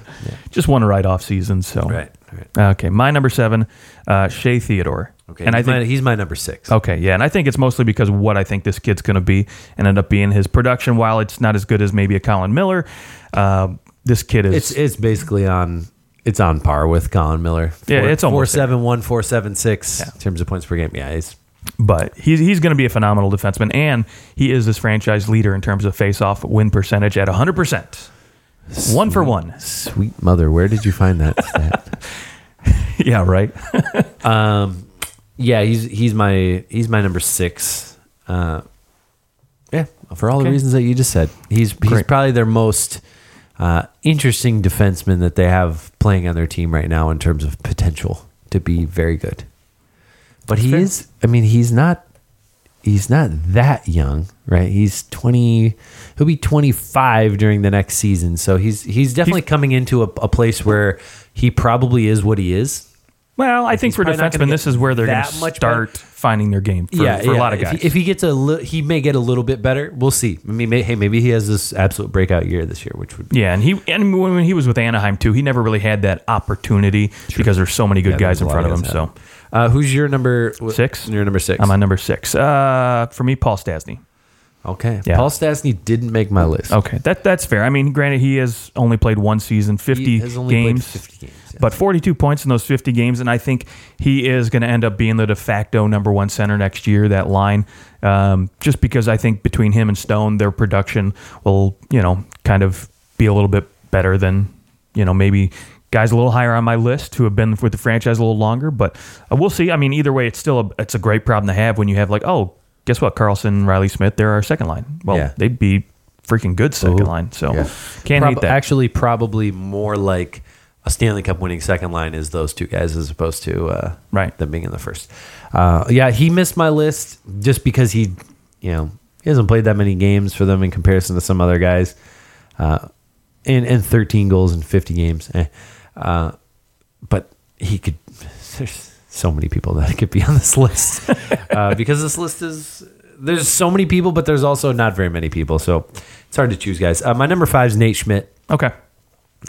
Just one write off season. So right, right. Okay, my number seven, uh, Shea Theodore. Okay, and I he's, my, think he's my number six. okay, yeah, and I think it's mostly because of what I think this kid's going to be, and end up being his production. While it's not as good as maybe a Colin Miller, uh, this kid is. It's it's basically on it's on par with Colin Miller. Yeah, it's four almost there. seven one, four seven six in terms of points per game. Yeah, he's but he's he's going to be a phenomenal defenseman, and he is this franchise leader in terms of face-off win percentage at 100 percent, one for one. sweet mother. Where did you find that stat? yeah, right. Um, yeah, he's he's my he's my number six. Uh, yeah, for all the reasons that you just said, he's he's probably their most uh, interesting defenseman that they have playing on their team right now in terms of potential to be very good. But he is. I mean, he's not. He's not that young, right? He's twenty. He'll be twenty five during the next season, so he's he's definitely coming into a, a place where he probably is what he is. Well, I think for probably not gonna defensemen, get this is where they're going that to much start finding their game for, yeah, for a lot of If guys. he, if he gets a, li- he may get a little bit better. We'll see. I mean, may, hey, maybe he has this absolute breakout year this year, which would be yeah, and he and when he was with Anaheim too, he never really had that opportunity because there's so many good guys in front of him. So Uh, who's your number wh- Six? Your number 6 I'm on number six. Uh, for me, Paul Stastny. Okay. Yeah. Paul Stastny didn't make my list. Okay, that that's fair. I mean, granted, he has only played one season, 50 He has only played games. 50 games. yeah. But 42 points in those 50 games, and I think he is going to end up being the de facto number one center next year. That line, um, just because I think between him and Stone, their production will, you know, kind of be a little bit better than, you know, maybe guys a little higher on my list who have been with the franchise a little longer. But uh, we'll see. I mean, either way, it's still a, it's a great problem to have when you have like, oh, guess what, Karlsson, Riley Smith, they're our second line. Well, Yeah. they'd be freaking good second Ooh. line. So Yeah. can't Prob- hate that. Actually, probably more like a Stanley Cup winning second line is those two guys as opposed to uh, Right. them being in the first. Uh, yeah, he missed my list just because he, you know, he hasn't played that many games for them in comparison to some other guys. Uh, and, and 13 goals in 50 games. Eh. Uh, but he could, there's so many people that could be on this list uh, because this list is, there's so many people, but there's also not very many people. So it's hard to choose, guys. Uh, my number five is Nate Schmidt. okay.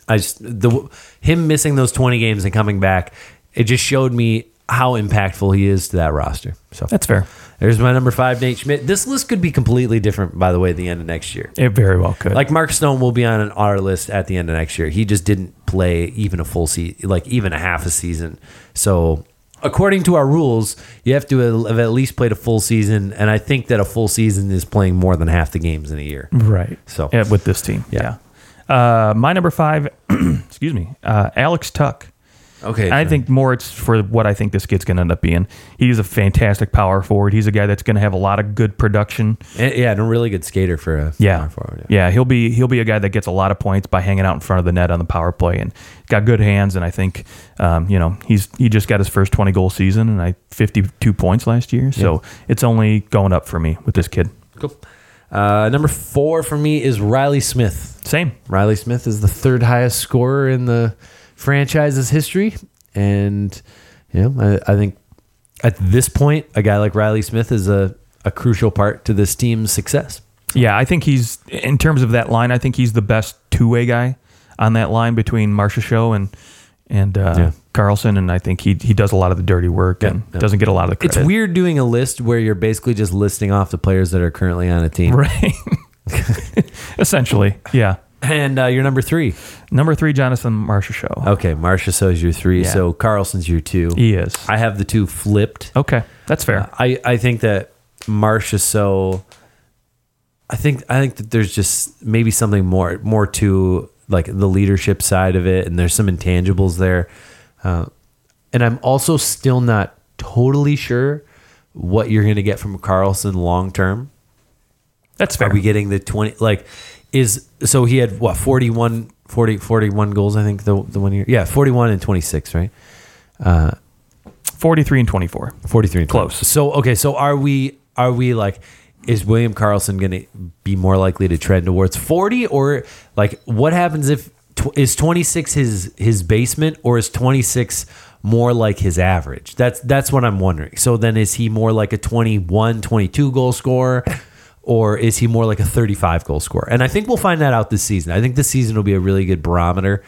I just the him missing those 20 games and coming back, it just showed me how impactful he is to that roster. So That's fair. there's my number five, Nate Schmidt. This list could be completely different, by the way, at the end of next year. It very well could. Like Mark Stone will be on an our list at the end of next year. He just didn't play even a full season, like even a half a season. So according to our rules, you have to have at least played a full season, and I think that a full season is playing more than half the games in a year. Right. So- yeah, with this team. Yeah. Yeah. Uh, my number five, excuse me, uh, Alex Tuch. Okay, I think more it's for what I think this kid's going to end up being. He's a fantastic power forward. He's a guy that's going to have a lot of good production. And- yeah, and a really good skater for a Yeah. power forward. yeah, He'll be he'll be a guy that gets a lot of points by hanging out in front of the net on the power play, and got good hands. And I think, um, you know, he's he just got his first twenty goal season, and I fifty two points last year. So it's only going up for me with this kid. Cool. Uh, number four for me is Riley Smith. Same. Riley Smith is the third highest scorer in the franchise's history, and you know I, I think at this point, a guy like Riley Smith is a, a crucial part to this team's success. Yeah, I think he's in terms of that line. I think he's the best two way guy on that line between Marchessault and and uh, Yeah. Karlsson, and I think he he does a lot of the dirty work and yeah. doesn't get a lot of the credit. It's weird doing a list where you're basically just listing off the players that are currently on a team. right? Essentially, yeah. And uh, your number three. Number three, Jonathan Marchessault. Okay, Marchessault's your three. Yeah. So Karlsson's your two. He is I have the two flipped. okay. That's fair. I, I think that Marchessault I think I think that there's just maybe something more more to like the leadership side of it and there's some intangibles there. Uh, and I'm also still not totally sure what you're going to get from Karlsson long term. That's fair. Are we getting the 20 like is so he had what 41 40 41 goals I think the the one year. Yeah, 41 and 26, right? uh, Forty three and twenty four. 43 and Close. 20. So okay, so are we are we like is William Karlsson going to be more likely to trend towards 40 or like what happens if is 26 his his basement or is 26 more like his average? That's that's what I'm wondering. So then is he more like a 21 22 goal scorer or is he more like a 35 goal scorer? And I think we'll find that out this season. I think this season will be a really good barometer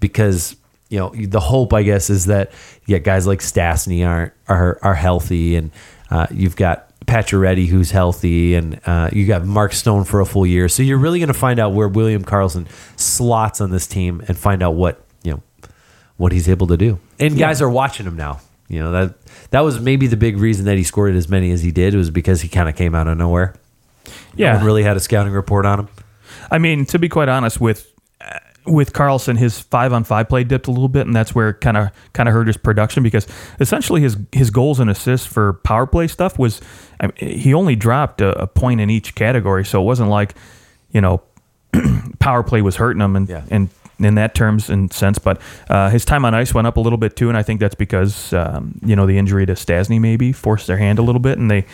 because you know the hope I guess is that yeah guys like Stastny are are are healthy and uh, you've got Pacioretty who's healthy and uh, you got Mark Stone for a full year. So you're really going to find out where William Karlsson slots on this team and find out what you know what he's able to do. And guys are watching him now. You know that that was maybe the big reason that he scored as many as he did was because he kind of came out of nowhere Yeah. no one really had a scouting report on him I mean, to be quite honest, with uh, with Karlsson, his five on five play dipped a little bit, and that's where kind of kind of hurt his production because essentially his his goals and assists for power play stuff was I mean, he only dropped a, a point in each category, so it wasn't like you know power play was hurting him and Yeah. and in that terms and sense, but uh, his time on ice went up a little bit too, and I think that's because um, you know the injury to Stastny maybe forced their hand a little bit, and they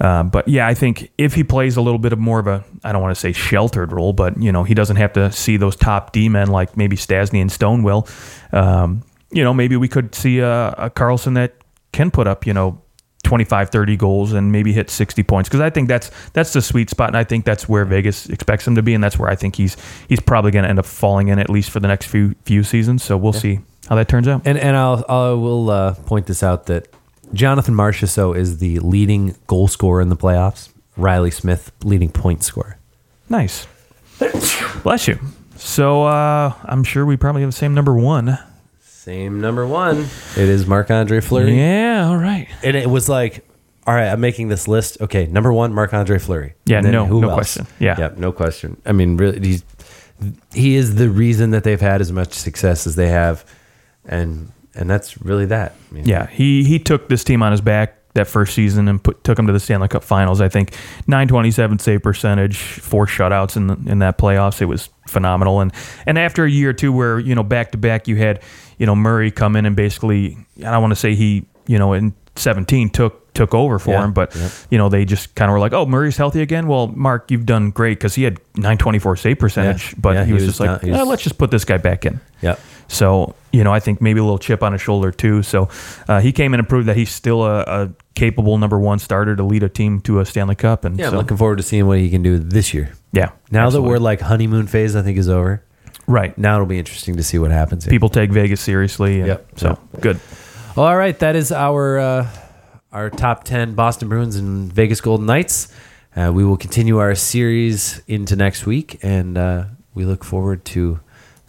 uh, but yeah, I think if he plays a little bit of more of a, I don't want to say sheltered role, but you know, he doesn't have to see those top D men like maybe Stastny and Stone will. Um, you know, maybe we could see a, a Karlsson that can put up, you know, 25 30 goals and maybe hit 60 points because I think that's that's the sweet spot and I think that's where Vegas expects him to be and that's where I think he's he's probably going to end up falling in at least for the next few few seasons so we'll see how that turns out. And and I'll I will uh, point this out that Jonathan Marchessault is the leading goal scorer in the playoffs. Riley Smith leading point scorer. Nice. Bless you. So uh, I'm sure we probably have the same number one. Same number one. It is Marc Andre Fleury. Yeah, all right. And it was like, all right, I'm making this list. Okay, number one, Marc Andre Fleury. Yeah, And then no- no question. Yeah. yeah, no question. I mean, really, he's he is the reason that they've had as much success as they have, and and that's really that. I mean, Yeah, he he took this team on his back that first season and put took him to the Stanley Cup Finals. I think 927 save percentage, four shutouts in the, in that playoffs. It was phenomenal. And and after a year or two where you know back to back you had you know Murray come in and basically I don't want to say he you know in 17 took took over for Yeah, him, but yeah. you know they just kind of were like, oh Murray's healthy again. Well, Marc, you've done great because he had 924 save percentage, Yeah. but he, he was, was just like, not- was- "Eh, let's just put this guy back in. yeah. So, you know, I think maybe a little chip on his shoulder too. So uh, he came in and proved that he's still a, a capable number one starter to lead a team to a Stanley Cup. And Yeah, I'm looking forward to seeing what he can do this year. yeah. Now absolutely. that we're like honeymoon phase, I think is over. right, Now it'll be interesting to see what happens. Here. people take Vegas seriously. Yep. So good. Well, all right, that is our uh, our top ten Boston Bruins and Vegas Golden Knights. Uh, we will continue our series into next week, and uh, we look forward to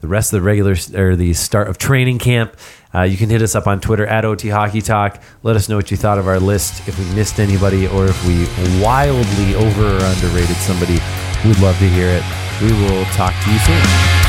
the rest of the regular or the start of training camp. Uh, you can hit us up on Twitter at OT Hockey Talk. Let us know what you thought of our list. If we missed anybody, or if we wildly over or underrated somebody, we'd love to hear it. We will talk to you soon.